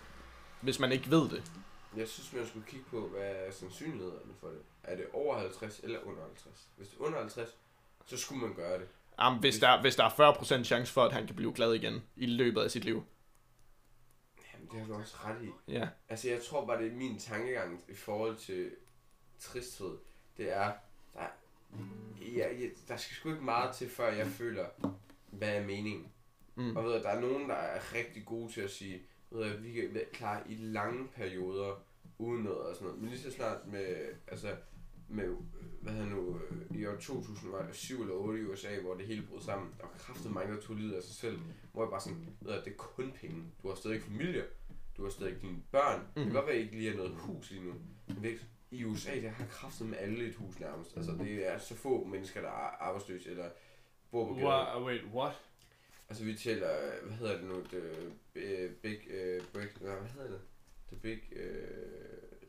hvis man ikke ved det. jeg synes, man skulle kigge på, hvad er sandsynlighederne for det. Er det over 50 eller under 50? Hvis det er under 50, så skulle man gøre det. Jamen, hvis, der, hvis der er 40% chance for, at han kan blive glad igen i løbet af sit liv. Jamen, det har du også ret i. Ja, Altså, jeg tror bare, det er min tankegang i forhold til tristhed. Det er, der, ja, ja, der skal sgu ikke meget til, før jeg føler, hvad er meningen. Mm. Og ved, at der er nogen, der er rigtig gode til at sige, ved, at vi kan være klar i lange perioder uden noget og sådan noget. Men lige så snart med, altså, med, hvad hedder nu, øh, i år 2000 var det 7 eller 8 i USA, hvor det hele brød sammen. Der var kraftet mange, der tog livet af sig selv. Hvor jeg bare sådan, ved at det er kun penge. Du har stadig familie. Du har stadig dine børn. Mm. Det kan Mhm. godt være, at I ikke lige har noget hus lige nu. Men det er ikke, i USA, der har kraftet med alle et hus nærmest. Altså, det er så få mennesker, der er arbejdsløse eller bor på gaden. Wow, wait, what? Altså vi taler, øh, hvad hedder det nu, the big uh, break, nej, hvad hedder det? The big, uh,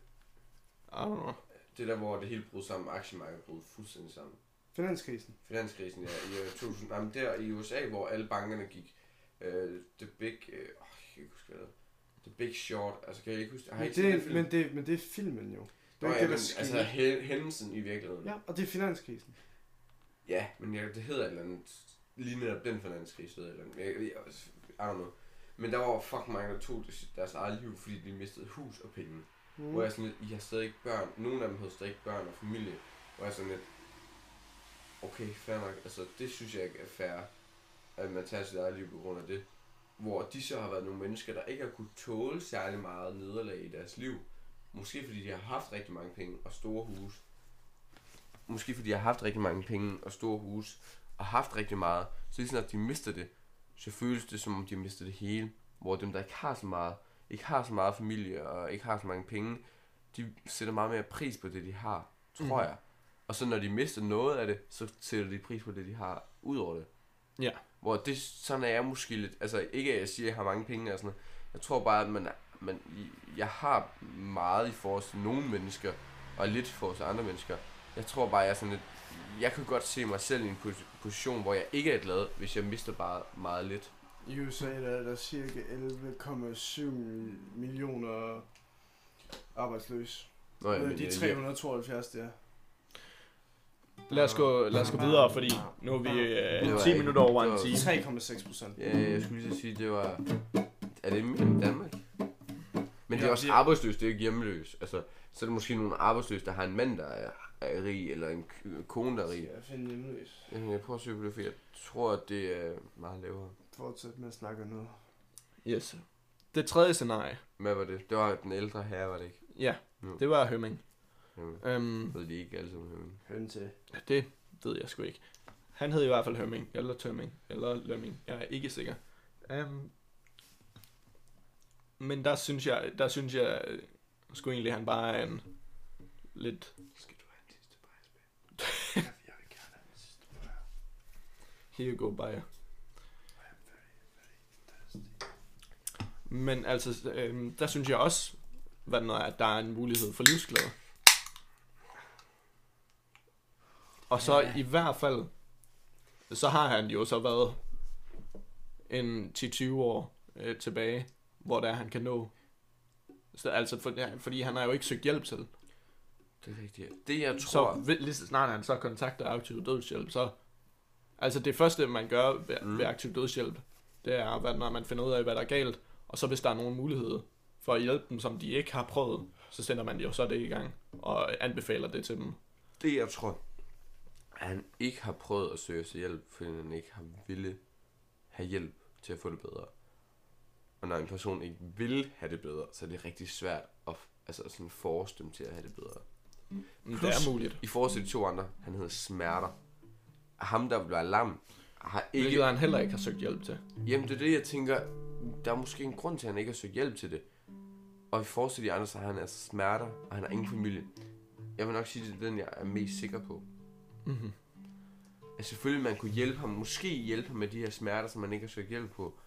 I don't know. det der hvor det hele brød sammen, aktiemarkedet brød fuldstændig sammen. Finanskrisen. Finanskrisen ja, i uh, 2000, nej, men der i USA, hvor alle bankerne gik, uh, the big, uh, oh, jeg kan ikke huske hvad det. The Big Short, altså kan jeg ikke huske, har I Men ikke set den det, men, det, men det er filmen jo. Det Nå, er ja, ikke men, det, altså hændelsen i virkeligheden. Ja, og det er finanskrisen. Ja, men jeg, det hedder et eller andet, lige netop den finanskrise eller andet. Jeg, jeg, I don't know. Men der var fucking mange, der tog deres, deres eget liv, fordi de mistede hus og penge. Mm. Hvor jeg sådan lidt, I har stadig ikke børn. Nogle af dem havde stadig ikke børn og familie. Hvor jeg sådan lidt, okay, fair nok. Altså, det synes jeg ikke er fair, at man tager sit eget liv på grund af det. Hvor de så har været nogle mennesker, der ikke har kunne tåle særlig meget nederlag i deres liv. Måske fordi de har haft rigtig mange penge og store huse. Måske fordi de har haft rigtig mange penge og store huse. Og haft rigtig meget, så lige snart de mister det, så føles det som om de har mistet det hele. Hvor dem, der ikke har så meget, ikke har så meget familie og ikke har så mange penge, de sætter meget mere pris på det, de har, tror mm. jeg. Og så når de mister noget af det, så sætter de pris på det, de har ud over det. Ja. Hvor det, sådan er jeg måske lidt, altså ikke at jeg siger, at jeg har mange penge og sådan noget. Jeg tror bare, at man, man, jeg har meget i forhold til nogle mennesker, og lidt i forhold til andre mennesker. Jeg tror bare, jeg er sådan lidt, jeg kan godt se mig selv i en pos- position, hvor jeg ikke er glad, hvis jeg mister bare meget lidt. I USA der er der cirka 11,7 millioner arbejdsløse. Nå, ja, men, de øh, 372, der. Lad os gå, lad os gå videre, fordi nu er vi øh, var 10 ikke- minutter over det en var- time. 3,6 procent. Ja, jeg skulle lige sige, det var... Er det mere end Danmark? Men det er også arbejdsløs, det er ikke hjemløs. Altså, så er det måske nogle arbejdsløse, der har en mand, der er, er rig, eller en kone, der er rig. Jeg finde hjemløs. Jeg jeg prøver at søge på det, for jeg tror, at det er meget lavere. Fortsæt med at snakke nu. Yes. Det tredje scenarie, Hvad var det? Det var den ældre herre, var det ikke? ja, Jo. det var Hømming. Jamen, Øhm, ved de ikke alle sammen. Jamen. Høn til. det ved jeg sgu ikke. Han hed i hvert fald Hømming, eller Tømming, eller Lømming. Jeg er ikke sikker. Um, men der synes jeg, der synes jeg sgu egentlig, han bare er en lidt... Skal du have en sidste Jeg vil gerne have den sidste bajer. Here you go, Bayer. Men altså, øhm, der synes jeg også, hvad det nu er, at der er en mulighed for livsglæde. Og så Ja. i hvert fald, så har han jo så været en 10-20 år øh, tilbage, hvor der han kan nå. Så, altså, for, ja, fordi han har jo ikke søgt hjælp til. Det er rigtigt. Det jeg Så tror... ved- lige så snart han så kontakter aktiv dødshjælp, så... Altså det første, man gør ved, Mm. mm. ved aktiv dødshjælp, det er, hvad, når man finder ud af, hvad der er galt. Og så hvis der er nogen mulighed for at hjælpe dem, som de ikke har prøvet, så sender man jo så det i gang og anbefaler det til dem. Det jeg tror, at han ikke har prøvet at søge sig hjælp, fordi han ikke har ville have hjælp til at få det bedre. Og når en person ikke vil have det bedre, så er det rigtig svært at altså sådan force dem til at have det bedre. Men Plus- det er muligt. I forhold til de to andre, han hedder Smerter. Ham, der bliver lam, har ikke... Hvilket han heller ikke har søgt hjælp til. Jamen, det er det, jeg tænker. Der er måske en grund til, at han ikke har søgt hjælp til det. Og i forhold til de andre, så har han altså smerter, og han har ingen familie. Jeg vil nok sige, det er den, jeg er mest sikker på. Mm-hmm. At selvfølgelig man kunne hjælpe ham, måske hjælpe ham med de her smerter, som man ikke har søgt hjælp på.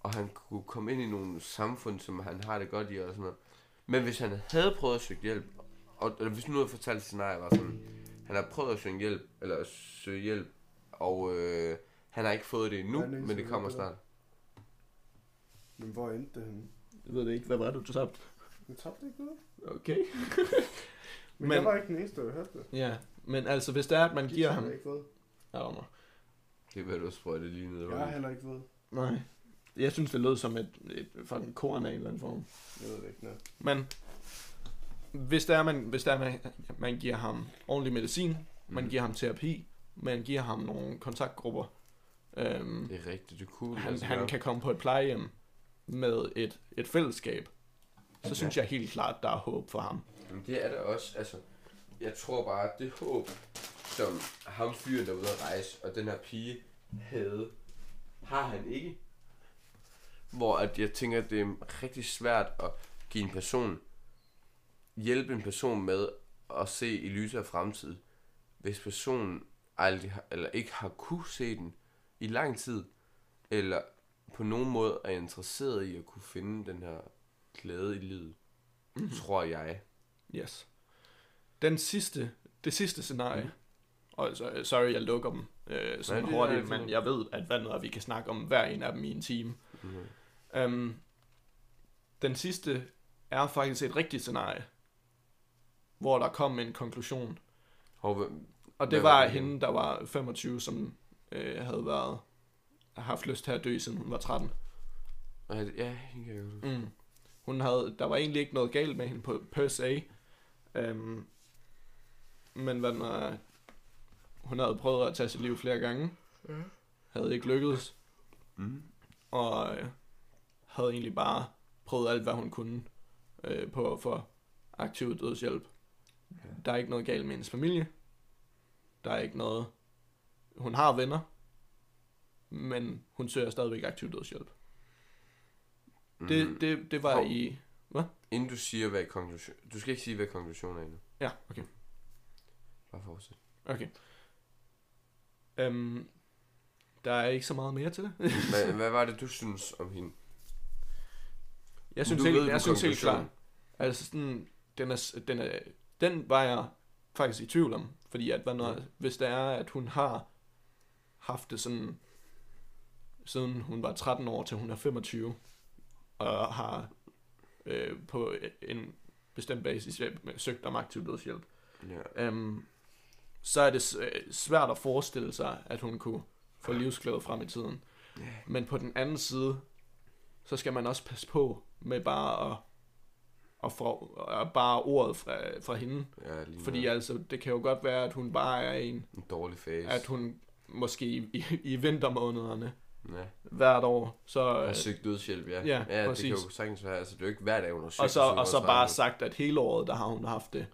Og han kunne komme ind i nogle samfund, som han har det godt i og sådan noget. Men hvis han havde prøvet at søge hjælp, og eller hvis nu havde fortalt scenarie, var sådan, han har prøvet at søge hjælp, eller at søge hjælp, og øh, han har ikke fået det endnu, men det kommer snart. Men hvor endte det henne? Jeg ved det ikke. Hvad var det, du tabte? Jeg tabte ikke noget. Okay. Men, [laughs] Men- jeg var ikke den eneste, der hørte det. Ja, men altså hvis det er, at man giver Jeg ham... har ikke fået. Ja, Omar. Det er, hvad du sprøjte lige ned. Jeg har heller ikke fået. Nej. Jeg synes, det lød som et, et fucking korn af en eller anden form. Jeg ved det ikke, nej. Men hvis der er, man, hvis der er, man, man giver ham ordentlig medicin, man Mhm. giver ham terapi, man giver ham nogle kontaktgrupper, øhm, Det er rigtigt, det kunne han, altså han kan komme på et plejehjem med et, et fællesskab, så synes jeg helt klart, der er håb for ham. Det er der også, altså, jeg tror bare, at det håb, som ham fyren, der er ude at rejse, og den her pige havde, har han ikke. Hvor at jeg tænker, at det er rigtig svært at give en person, hjælpe en person med at se i lyset af fremtid, hvis personen aldrig har, eller ikke har kunne se den i lang tid, eller på nogen måde er interesseret i at kunne finde den her glæde i livet, Mhm. tror jeg. Yes. Den sidste, det sidste scenarie, mm. og så, sorry, jeg lukker dem øh, sådan Nej, det er hurtigt, men jeg ved, at hvad noget, vi kan snakke om hver en af dem i en time. Mm. Um, den sidste er faktisk et rigtigt scenarie, hvor der kom en konklusion. Og hvem- Og det var var det hende, der var 25, som øh, havde været haft lyst til at dø, siden hun var 13. Ja, ja, hende kan jeg. Mm. Hun havde, der var egentlig ikke noget galt med hende på, per se. Um, men hvad den er, hun havde prøvet at tage sit liv flere gange. Havde ikke lykkedes. Mm. Og øh, havde egentlig bare prøvet alt, hvad hun kunne øh, på at få aktiv dødshjælp. Der er ikke noget galt med hendes familie. Der er ikke noget hun har venner, men hun søger stadigvæk aktiv dødshjælp. Mm. Det, det, det var Hov. i... Inden du siger, hvad konklusion... Du skal ikke sige, hvad konklusionen er endnu. Ja, okay. Bare fortsæt. Okay. Øhm, der er ikke så meget mere til det. [laughs] hvad, hvad var det, du synes om hende? Jeg synes helt, jeg synes helt klart. Altså sådan, den, er, den, er, den var jeg faktisk i tvivl om. Fordi at, hvad når, Ja. hvis det er, at hun har haft det sådan, siden hun var 13 år til hun er 25, og har øh, på en bestemt basis øh, søgt om aktiv dødshjælp, Ja. øhm, så er det øh, svært at forestille sig, at hun kunne få livsglæde frem i tiden. Ja. Men på den anden side, så skal man også passe på med bare at, at få at bare ordet fra, fra hende. Ja, lige Fordi noget. altså, det kan jo godt være, at hun bare er en, En dårlig fase. at hun måske i, i, i vintermånederne Ja. hvert år, så, Har øh, søgt dødshjælp, ja. Ja, ja det præcis. kan jo sagtens være. Altså, det er jo ikke hver dag, hun har søgt. og så, og så også bare sagt, at hele året, der har hun haft det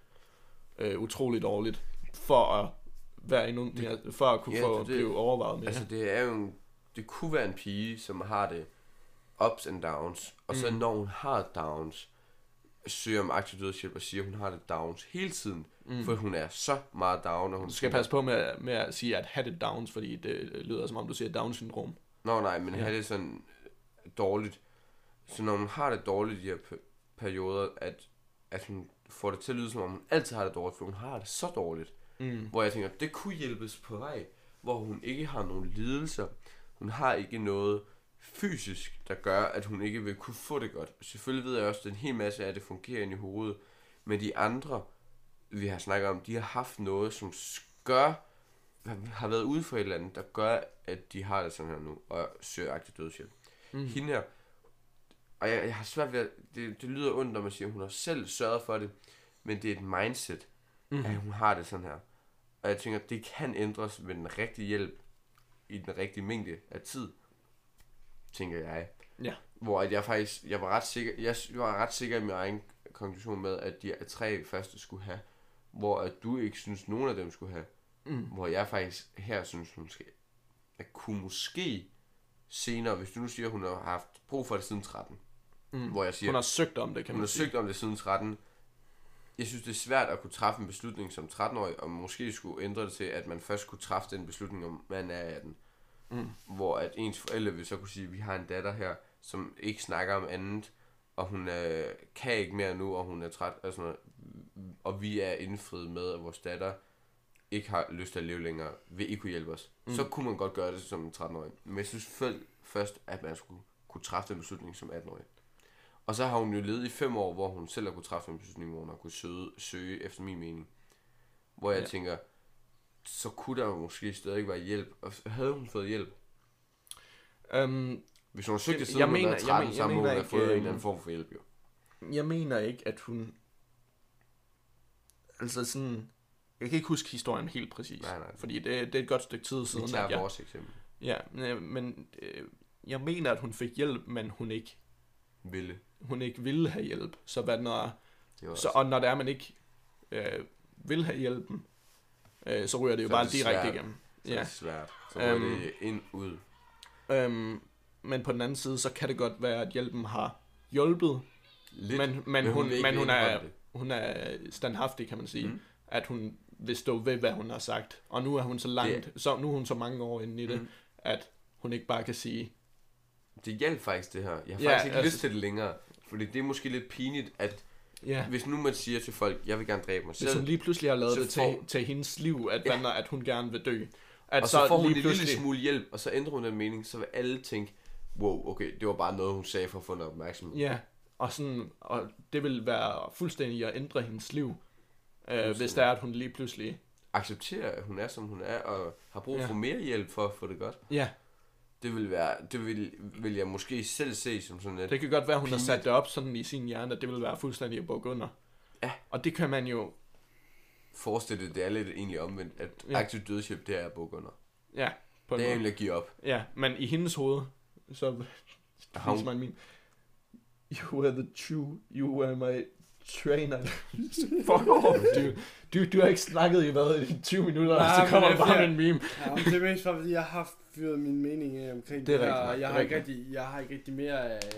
øh, utroligt dårligt, for at være endnu mere, for at kunne Ja, få det- det- blive overvejet mere. Altså, det er jo en, det kunne være en pige, som har det ups and downs, og så Mm. når hun har downs, søger om aktiv dødshjælp og siger, at hun har det downs hele tiden, mm. for hun er så meget down, og hun Du skal passe på med, med at sige, at have det downs, fordi det lyder som om, du siger Down-syndrom. Nå nej, men Ja. have det sådan øh, dårligt. Så når hun har det dårligt i de her pe- perioder, at, at hun får det til at lyde som om, hun altid har det dårligt, for hun har det så dårligt. Mm. Hvor jeg tænker, det kunne hjælpes på vej, hvor hun ikke har nogen lidelser. Hun har ikke noget fysisk, der gør, at hun ikke vil kunne få det godt. Selvfølgelig ved jeg også, at en hel masse af det fungerer ind i hovedet. Men de andre, vi har snakket om, de har haft noget, som gør, har været ude for et eller andet, der gør, at de har det sådan her nu, og søger aktiv dødshjælp. Mm. Hende her, og jeg, jeg har svært ved at, det, det lyder ondt, når man siger, at hun har selv sørget for det, men det er et mindset, Mm. at hun har det sådan her. Og jeg tænker, det kan ændres med den rigtige hjælp, i den rigtige mængde af tid, tænker jeg. Ja. Hvor at jeg faktisk, jeg var ret sikker, jeg var ret sikker i min egen konklusion med, at de tre første skulle have, hvor at du ikke synes, nogen af dem skulle have. Mm. Hvor jeg faktisk her synes, hun skal, at kunne måske senere, hvis du nu siger, at hun har haft brug for det siden 13, Mm. hvor jeg siger, Hun har søgt om det, kan hun man har sige. søgt om det siden 13. Jeg synes, det er svært at kunne træffe en beslutning som 13-årig, og måske skulle ændre det til, at man først kunne træffe den beslutning, om man er 18. Mm. Hvor at ens forældre vil så kunne sige, at vi har en datter her, som ikke snakker om andet, og hun øh, kan ikke mere nu, og hun er træt, og, sådan noget, og vi er indfriet med, at vores datter ikke har lyst til at leve længere, vil ikke kunne hjælpe os. Mm. Så kunne man godt gøre det som en 13-årig. Men jeg synes først, at man skulle kunne træffe den beslutning som 18-årig. Og så har hun jo levet i fem år, hvor hun selv har kunne træffe en beslutning, hvor hun har kunne søge, søge efter min mening. Hvor jeg ja. tænker, så kunne der jo måske stadig være hjælp. Og havde hun fået hjælp? Um, Hvis hun har søgt det Jeg siden hun mener- jeg været 13, men- så jeg må hun have fået en øhm, eller anden form for hjælp jo. jeg mener ikke, at hun... Altså sådan... Jeg kan ikke huske historien helt præcis. Nej, nej. Fordi det, det er et godt stykke tid Vi siden, tager at jeg... vores eksempel. Ja, øh, men øh, jeg mener, at hun fik hjælp, men hun ikke, Ville. hun ikke ville have hjælp. Så, hvad når, var så og når det er, man ikke øh, vil have hjælpen, øh, så ryger det jo Så er bare det direkte svært. igennem. så er Ja. det svært. Så var Øhm, det ind, ud. Øhm, men på den anden side, så kan det godt være, at hjælpen har hjulpet, Lidt, men, men, hun hun, ikke men hun, er, det. hun er standhaftig, kan man sige. Mm. At hun vil stå ved, hvad hun har sagt. Og nu er hun så langt, så, nu er hun så mange år inde i det, Mm. at hun ikke bare kan sige, Det hjalp faktisk det her. Jeg har Ja, faktisk ikke altså- lyst til det længere. Fordi det er måske lidt pinligt, at ja, hvis nu man siger til folk, jeg vil gerne dræbe mig hvis selv, hun lige pludselig har lavet så det til, får- til hendes liv, at, Ja. ja. at hun gerne vil dø. At og så, får hun en lille smule hjælp, og så ændrer hun den mening, så vil alle tænke, wow, okay, det var bare noget, hun sagde for at få noget opmærksomhed. Ja, og, sådan, og det vil være fuldstændig at ændre hendes liv, øh, hvis det er, at hun lige pludselig... Acceptere, at hun er, som hun er, og har brug Ja. for mere hjælp for at få det godt. Ja, Det vil, være, det vil, vil jeg måske selv se som sådan lidt. det kan godt være, hun har Pinligt. sat det op sådan i sin hjerne, at det vil være fuldstændig at bukke under. Ja. Og det kan man jo... Forestille det, det er lidt egentlig omvendt, at Ja. aktiv dødshjælp, det er at bukke under. Ja, på en Det er egentlig at give op. Ja, men i hendes hoved, så Har [laughs] hun- viser man min... You are the true, you are my trainer. [laughs] Fuck off, du. Du, du har ikke snakket i hvad, i 20 minutter, og Nej, så kommer det er bare med en meme. Ja, det er mest fordi jeg har fyret min mening af omkring Det er her, rigtigt det Jeg har, ikke rigtig, jeg har ikke rigtig mere at,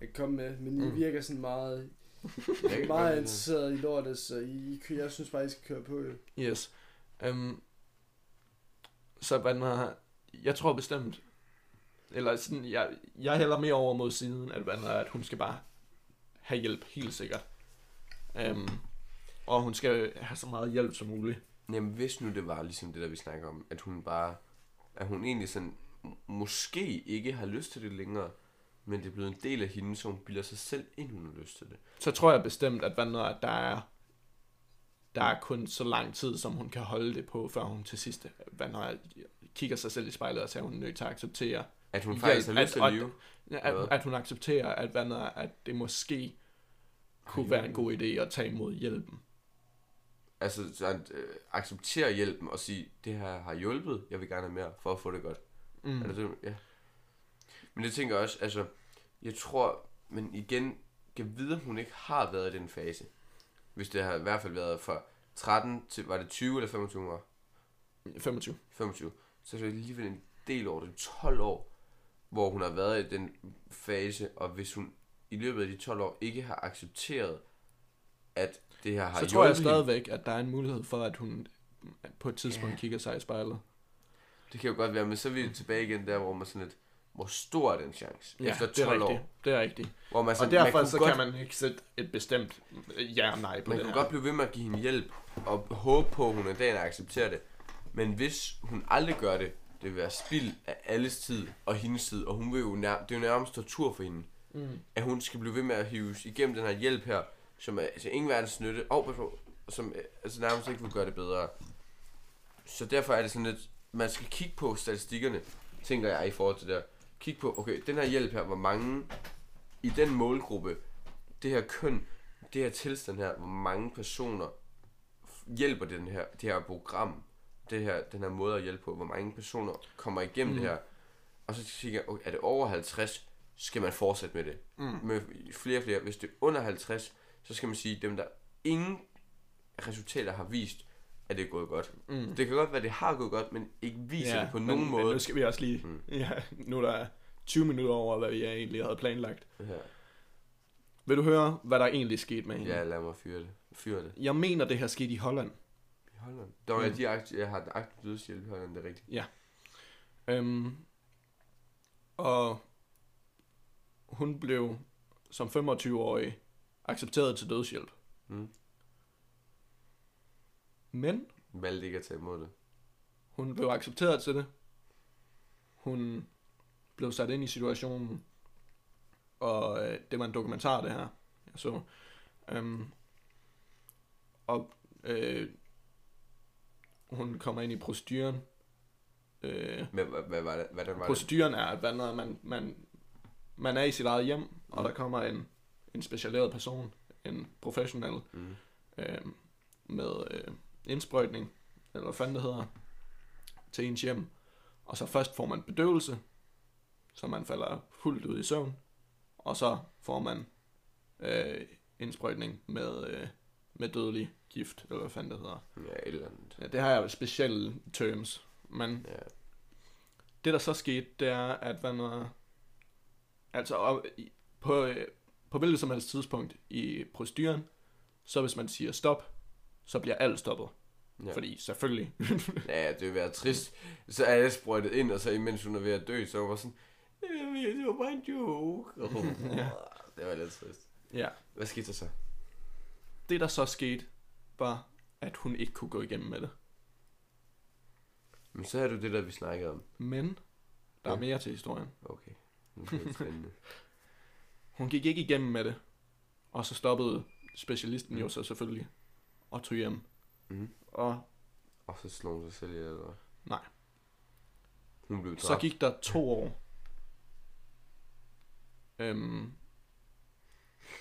at komme med, men I Mm. virker sådan meget, [laughs] meget interesseret i lortet, så I, jeg synes bare, I skal køre på. Jo. Yes. Um, så hvad man jeg tror bestemt, eller sådan, jeg, jeg hælder mere over mod siden, at, hvad at hun skal bare have hjælp, helt sikkert. Um, og hun skal have så meget hjælp som muligt. Jamen hvis nu det var ligesom det der vi snakker om At hun bare At hun egentlig sådan Måske ikke har lyst til det længere Men det er blevet en del af hende Så hun bilder sig selv ind hun har lyst til det Så tror jeg bestemt, at, hvad at der er der er kun så lang tid, som hun kan holde det på, før hun til sidst hvad når jeg kigger sig selv i spejlet og siger, at hun er nødt til at acceptere, At hun Hjælp, faktisk har at- lyst til at leve at, Hvad? at hun accepterer, at, hvad når, at det måske kunne være en god idé at tage imod hjælpen. Altså så at, øh, acceptere hjælpen Og sige Det her har hjulpet Jeg vil gerne have mere For at få det godt Mm. mm. er det, det? Ja Men det tænker jeg også Altså Jeg tror Men igen Kan vide om hun ikke har været i den fase Hvis det har i hvert fald været fra 13 til Var det 20 eller 25 år 25. 25, så er det alligevel en del år, det er 12 år, hvor hun har været i den fase, og hvis hun i løbet af de 12 år ikke har accepteret, at det her har Så tror jeg stadigvæk, at der er en mulighed for, at hun på et tidspunkt Ja. kigger sig i spejlet. Det kan jo godt være, men så er vi tilbage igen der, hvor man sådan lidt, hvor stor er den chance? Ja, efter det er 12 rigtigt. år. Det er rigtigt. Hvor man Og sådan, derfor man så kunne kan godt, man ikke sætte et bestemt ja og nej på man det kunne her. godt blive ved med at give hende hjælp, og håbe på, at hun en dag accepterer det. Men hvis hun aldrig gør det, det vil være spild af alles tid og hendes tid, og hun vil jo nær, det er jo nærmest tortur for hende. Mm. at hun skal blive ved med at hives igennem den her hjælp her, som er altså ingen verdens nytte, og som øh, altså nærmest ikke vil gøre det bedre. Så derfor er det sådan lidt, man skal kigge på statistikkerne, tænker jeg i forhold til det her. Kig på, okay, den her hjælp her, hvor mange i den målgruppe, det her køn, det her tilstand her, hvor mange personer hjælper den her, det her program, det her, den her måde at hjælpe på, hvor mange personer kommer igennem Mm. det her. Og så kigger jeg, okay, er det over 50, skal man fortsætte med det Mm. med flere og flere. Hvis det er under 50, så skal man sige, dem der ingen resultater har vist, at det er gået godt. Mm. Det kan godt være, at det har gået godt, men ikke viser ja, det på men, nogen Men måde. nu skal vi også lige... Mm. Ja, nu er der 20 minutter over, hvad vi egentlig havde planlagt. Ja. Vil du høre, hvad der egentlig skete med hende? ja, lad mig fyre det. Fyre det. Jeg mener, det her skete i Holland. I Holland. Der var Mm. jeg, aktiv, jeg har aktiv dødshjælp i Holland, det er rigtigt. Øhm, og hun blev som 25-årig accepteret til dødshjælp. Mm. Men Valgte ikke at tage imod det. hun blev accepteret til det. Hun blev sat ind i situationen. Og øh, det var en dokumentar, det her. Jeg så. Øhm, og øh, hun kommer ind i proceduren. Øh, Men hvad, hvad var det? Hvordan var det? Proceduren er, at når man, man, man er i sit eget hjem, og der kommer en, en specialiseret person, en professionel, Mm. øh, med øh, indsprøjtning, eller hvad fanden det hedder, til ens hjem. Og så først får man bedøvelse, så man falder fuldt ud i søvn, og så får man øh, indsprøjtning med, øh, med dødelig gift, eller hvad fanden det hedder. Ja, et eller andet. Ja, det har jeg specielle terms, men Ja. det der så skete, det er, at man var, altså op, på, øh, på hvilket som helst tidspunkt i proceduren, så hvis man siger stop, så bliver alt stoppet. Ja. Fordi selvfølgelig, [laughs] ja, det vil være trist. Så er jeg sprøjtet ind, og så imens hun er ved at dø, så var sådan, "Øh, det var bare en joke. [laughs] Ja. Det var lidt trist. ja. Hvad skete der så? Det der så skete, var, at hun ikke kunne gå igennem med det. Men så er jo det der, vi snakkede om. Men, der er Ja. mere til historien. Okay. Nu bliver det spændende. [laughs] Hun gik ikke igennem med det, og så stoppede specialisten Mm. jo så selvfølgelig, og tog hjem. mm. Og Og så slog hun sig selv ihjel, eller? Nej. Hun blev dræbt. Så gik der to år. Øhm,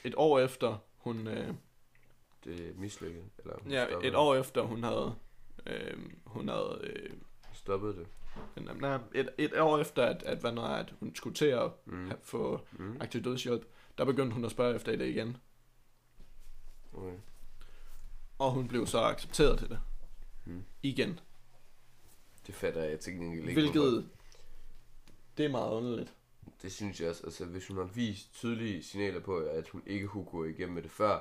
et år efter hun øh, Det mislykket, eller hun ja, stoppede, et år efter hun havde øh, hun havde øh, stoppede det. men, nej, et, et år efter at at, hvad når, at hun skulle til at Mm. have, få Mm. aktiv dødshjælp, der begyndte hun at spørge efter det igen. Okay. Og hun blev så accepteret til det. Hmm. Igen. Det fatter jeg til gengæld ikke. hvorfor. Hvilket, det er meget underligt. Det synes jeg også. Altså, hvis hun har vist tydelige signaler på, at hun ikke kunne gå igennem med det før,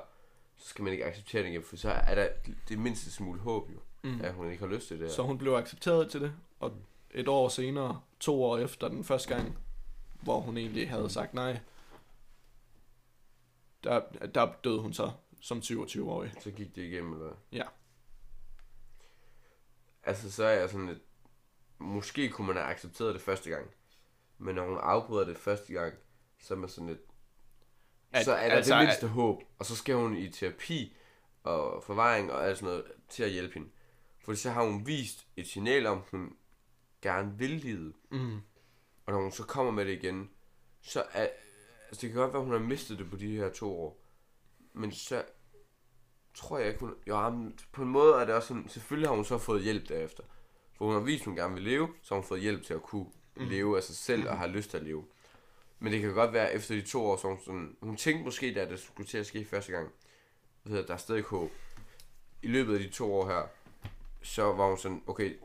så skal man ikke acceptere det igen, for så er der det mindste smule håb jo, Mm. at hun ikke har lyst til det. Så hun blev accepteret til det, og et år senere, to år efter den første gang, hvor hun egentlig havde sagt nej, der, der døde hun så som 27-årig. Så gik det igennem, eller hvad? Ja. Altså, så er jeg sådan lidt... Måske kunne man have accepteret det første gang. Men når hun afbryder det første gang, så er man sådan lidt... At- så er der altså, det mindste håb. Og så skal hun i terapi og forvaring og alt sådan noget til at hjælpe hende. For så har hun vist et signal om, hun gerne vil livet. Mm. Og når hun så kommer med det igen, så er... Altså, det kan godt være, hun har mistet det på de her to år. Men så tror jeg ikke, hun... Jo, på en måde er det også sådan... Selvfølgelig har hun så fået hjælp derefter. For hun har vist, hun gerne vil leve, så har hun fået hjælp til at kunne Mm. mm. leve af sig selv og har lyst til at leve. Men det kan godt være, efter de to år, så hun sådan... Hun tænkte måske, da det skulle til at ske første gang, hvad hedder, der er stadig håb. I løbet af de to år her, så var hun sådan, okay,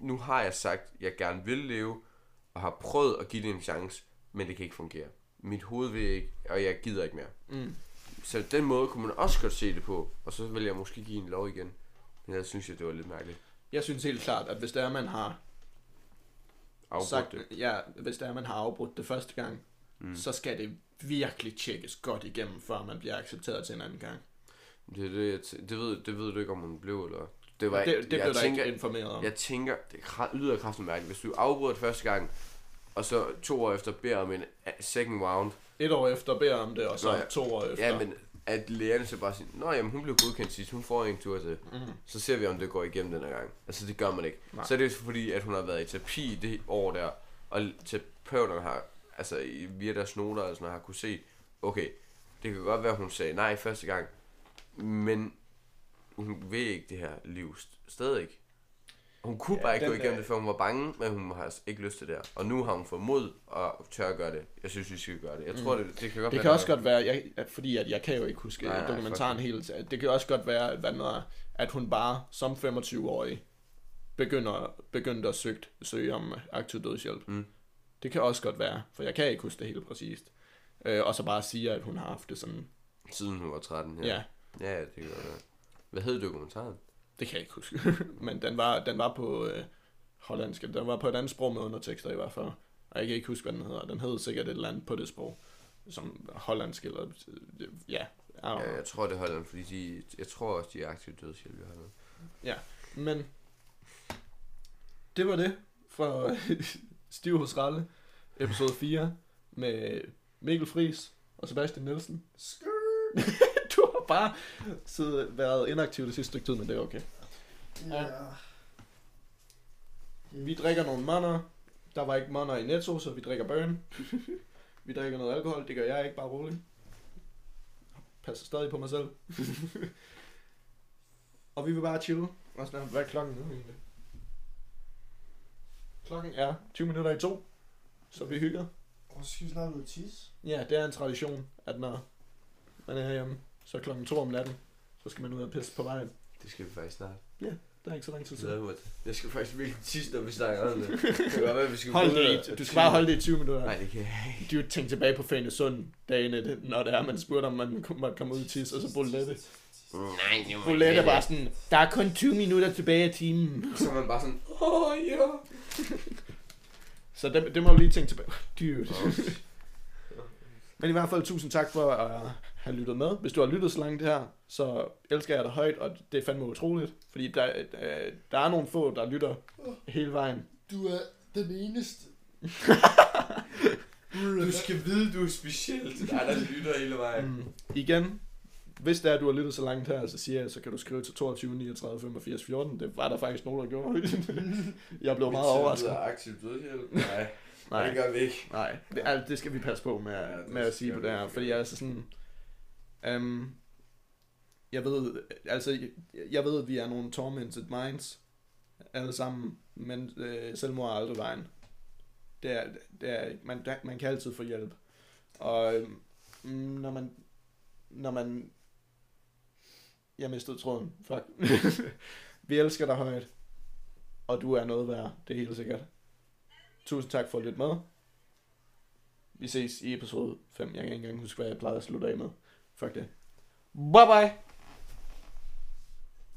nu har jeg sagt, at jeg gerne vil leve, og har prøvet at give det en chance, men det kan ikke fungere. Mit hoved vil ikke, og jeg gider ikke mere. Mm. Så den måde kunne man også godt se det på, og så vil jeg måske give en lov igen. Men jeg synes, jeg, det var lidt mærkeligt. Jeg synes helt klart, at hvis det er, man har Afbrudt sagt, det. ja, hvis det er, man har afbrudt det første gang, mm. så skal det virkelig tjekkes godt igennem, før man bliver accepteret til en anden gang. Det, er det, det, ved, det ved du ikke, om hun blev, eller... Det, var, Det, det blev jeg der tænker, ikke informeret om. Jeg tænker, det lyder kraftigt mærkeligt. Hvis du afbryder det første gang, og så to år efter beder om en second round, Et år efter beder om det, og så Nå ja. to år efter. ja, men at lægerne så bare siger, Nå jamen, hun blev godkendt sidst, hun får en tur til. Mm. Så ser vi, om det går igennem den her gang. Altså, det gør man ikke. Nej. Så er det fordi, at hun har været i terapi det år der, og terapeuterne har, altså via deres noter, altså, har kunne se, okay, det kan godt være, hun sagde nej første gang, men hun vil ikke det her liv st- stadig ikke. Hun kunne Ja, bare ikke gå igennem der- det, før hun var bange, men hun har ikke lyst til det her. Og nu har hun fået mod og tør at gøre det. Jeg synes, vi skal gøre det. Jeg tror, det, det kan godt Det være, kan også godt være, jeg, at- fordi at jeg kan jo ikke huske Nej, nej, nej, dokumentaren fuck helt. at Det kan også godt være, hvad den er, at hun bare som 25-årig begynder, begyndte at søge, søge om aktiv dødshjælp. Mm. Det kan også godt være, for jeg kan ikke huske det helt præcist. Øh, og så bare sige, at hun har haft det sådan, Siden hun var 13. ja, ja Ja, ja det kan godt være. Hvad hed dokumentaren? det kan jeg ikke huske. [laughs] Men den var, den var på øh, hollandsk, den var på et andet sprog med undertekster i hvert fald. Og jeg kan ikke huske, hvad den hedder. Den hed sikkert et eller andet på det sprog. Som hollandsk eller, øh, ja, Ja, jeg tror, det er Holland, fordi de, jeg tror også, de er aktivt dødshjælp i Holland. Men det var det fra [laughs] Stiv hos Ralle, episode 4, med Mikkel Friis og Sebastian Nielsen. har [laughs] bare siddet, været inaktiv det sidste stykke tid, men det er okay. Ja. Vi drikker nogle monner. Der var ikke monner i Netto, så vi drikker burn. [laughs] vi drikker noget alkohol, det gør jeg ikke, bare roligt. Passer stadig på mig selv. [laughs] og vi vil bare chille. Og sådan, hvad er klokken nu egentlig? Klokken er 20 minutter i to, så vi hygger. Og så skal vi snart ud og tisse. Ja, det er en tradition, at når man er hjemme, så klokken to om natten, så skal man ud og pisse på vejen. Det skal vi faktisk snart. Der er ikke så lang tid til. jeg skal faktisk virkelig tisse, når vi snakker om det. Det kan godt være, at vi skal Hold det og- i, du skal bare holde det i 20 minutter. Nej, det kan jeg ikke. De tænkte tilbage på Fanesund dagene, det- når det er, man spurgte, om man måtte komme ud i tis, og så Bolette. Nej, det Bolette var sådan, der er kun 20 minutter tilbage af timen. Så er man bare sådan, åh oh, ja. Så det, det må du lige tænke tilbage. Dude. Men i hvert fald tusind tak for at have lyttet med. Hvis du har lyttet så langt her, så elsker jeg dig højt, og det er fandme utroligt. Fordi der, øh, der er nogle få, der lytter hele vejen. Du er den eneste. [laughs] Du skal vide, du er speciel til dig, der lytter hele vejen. Mm. Igen, hvis det er, at du har lyttet så langt her, så siger jeg, så kan du skrive til 22 39 85 14. Det var der faktisk nogen, der gjorde. [laughs] jeg blev meget overrasket. Det er aktivt dødhjælp. Nej, Nej. det gør vi ikke. Nej, det, altså, det skal vi passe på med, Ja, med at sige på det her, fordi jeg er altså sådan, um, jeg ved, altså, jeg, jeg ved, at vi er nogle tormented minds, alle sammen, men øh, selvmord er aldrig vejen. Det er, det er, man, der- man kan altid få hjælp. Og øhm, når man, når man Jeg mistede tråden. Fuck. [laughs] Vi elsker dig højt. Og du er noget værd. Det er helt sikkert. Tusind tak for at lytte med. Vi ses i episode 5. Jeg kan ikke engang huske, hvad jeg plejede at slutte af med. Fuck det. Bye bye.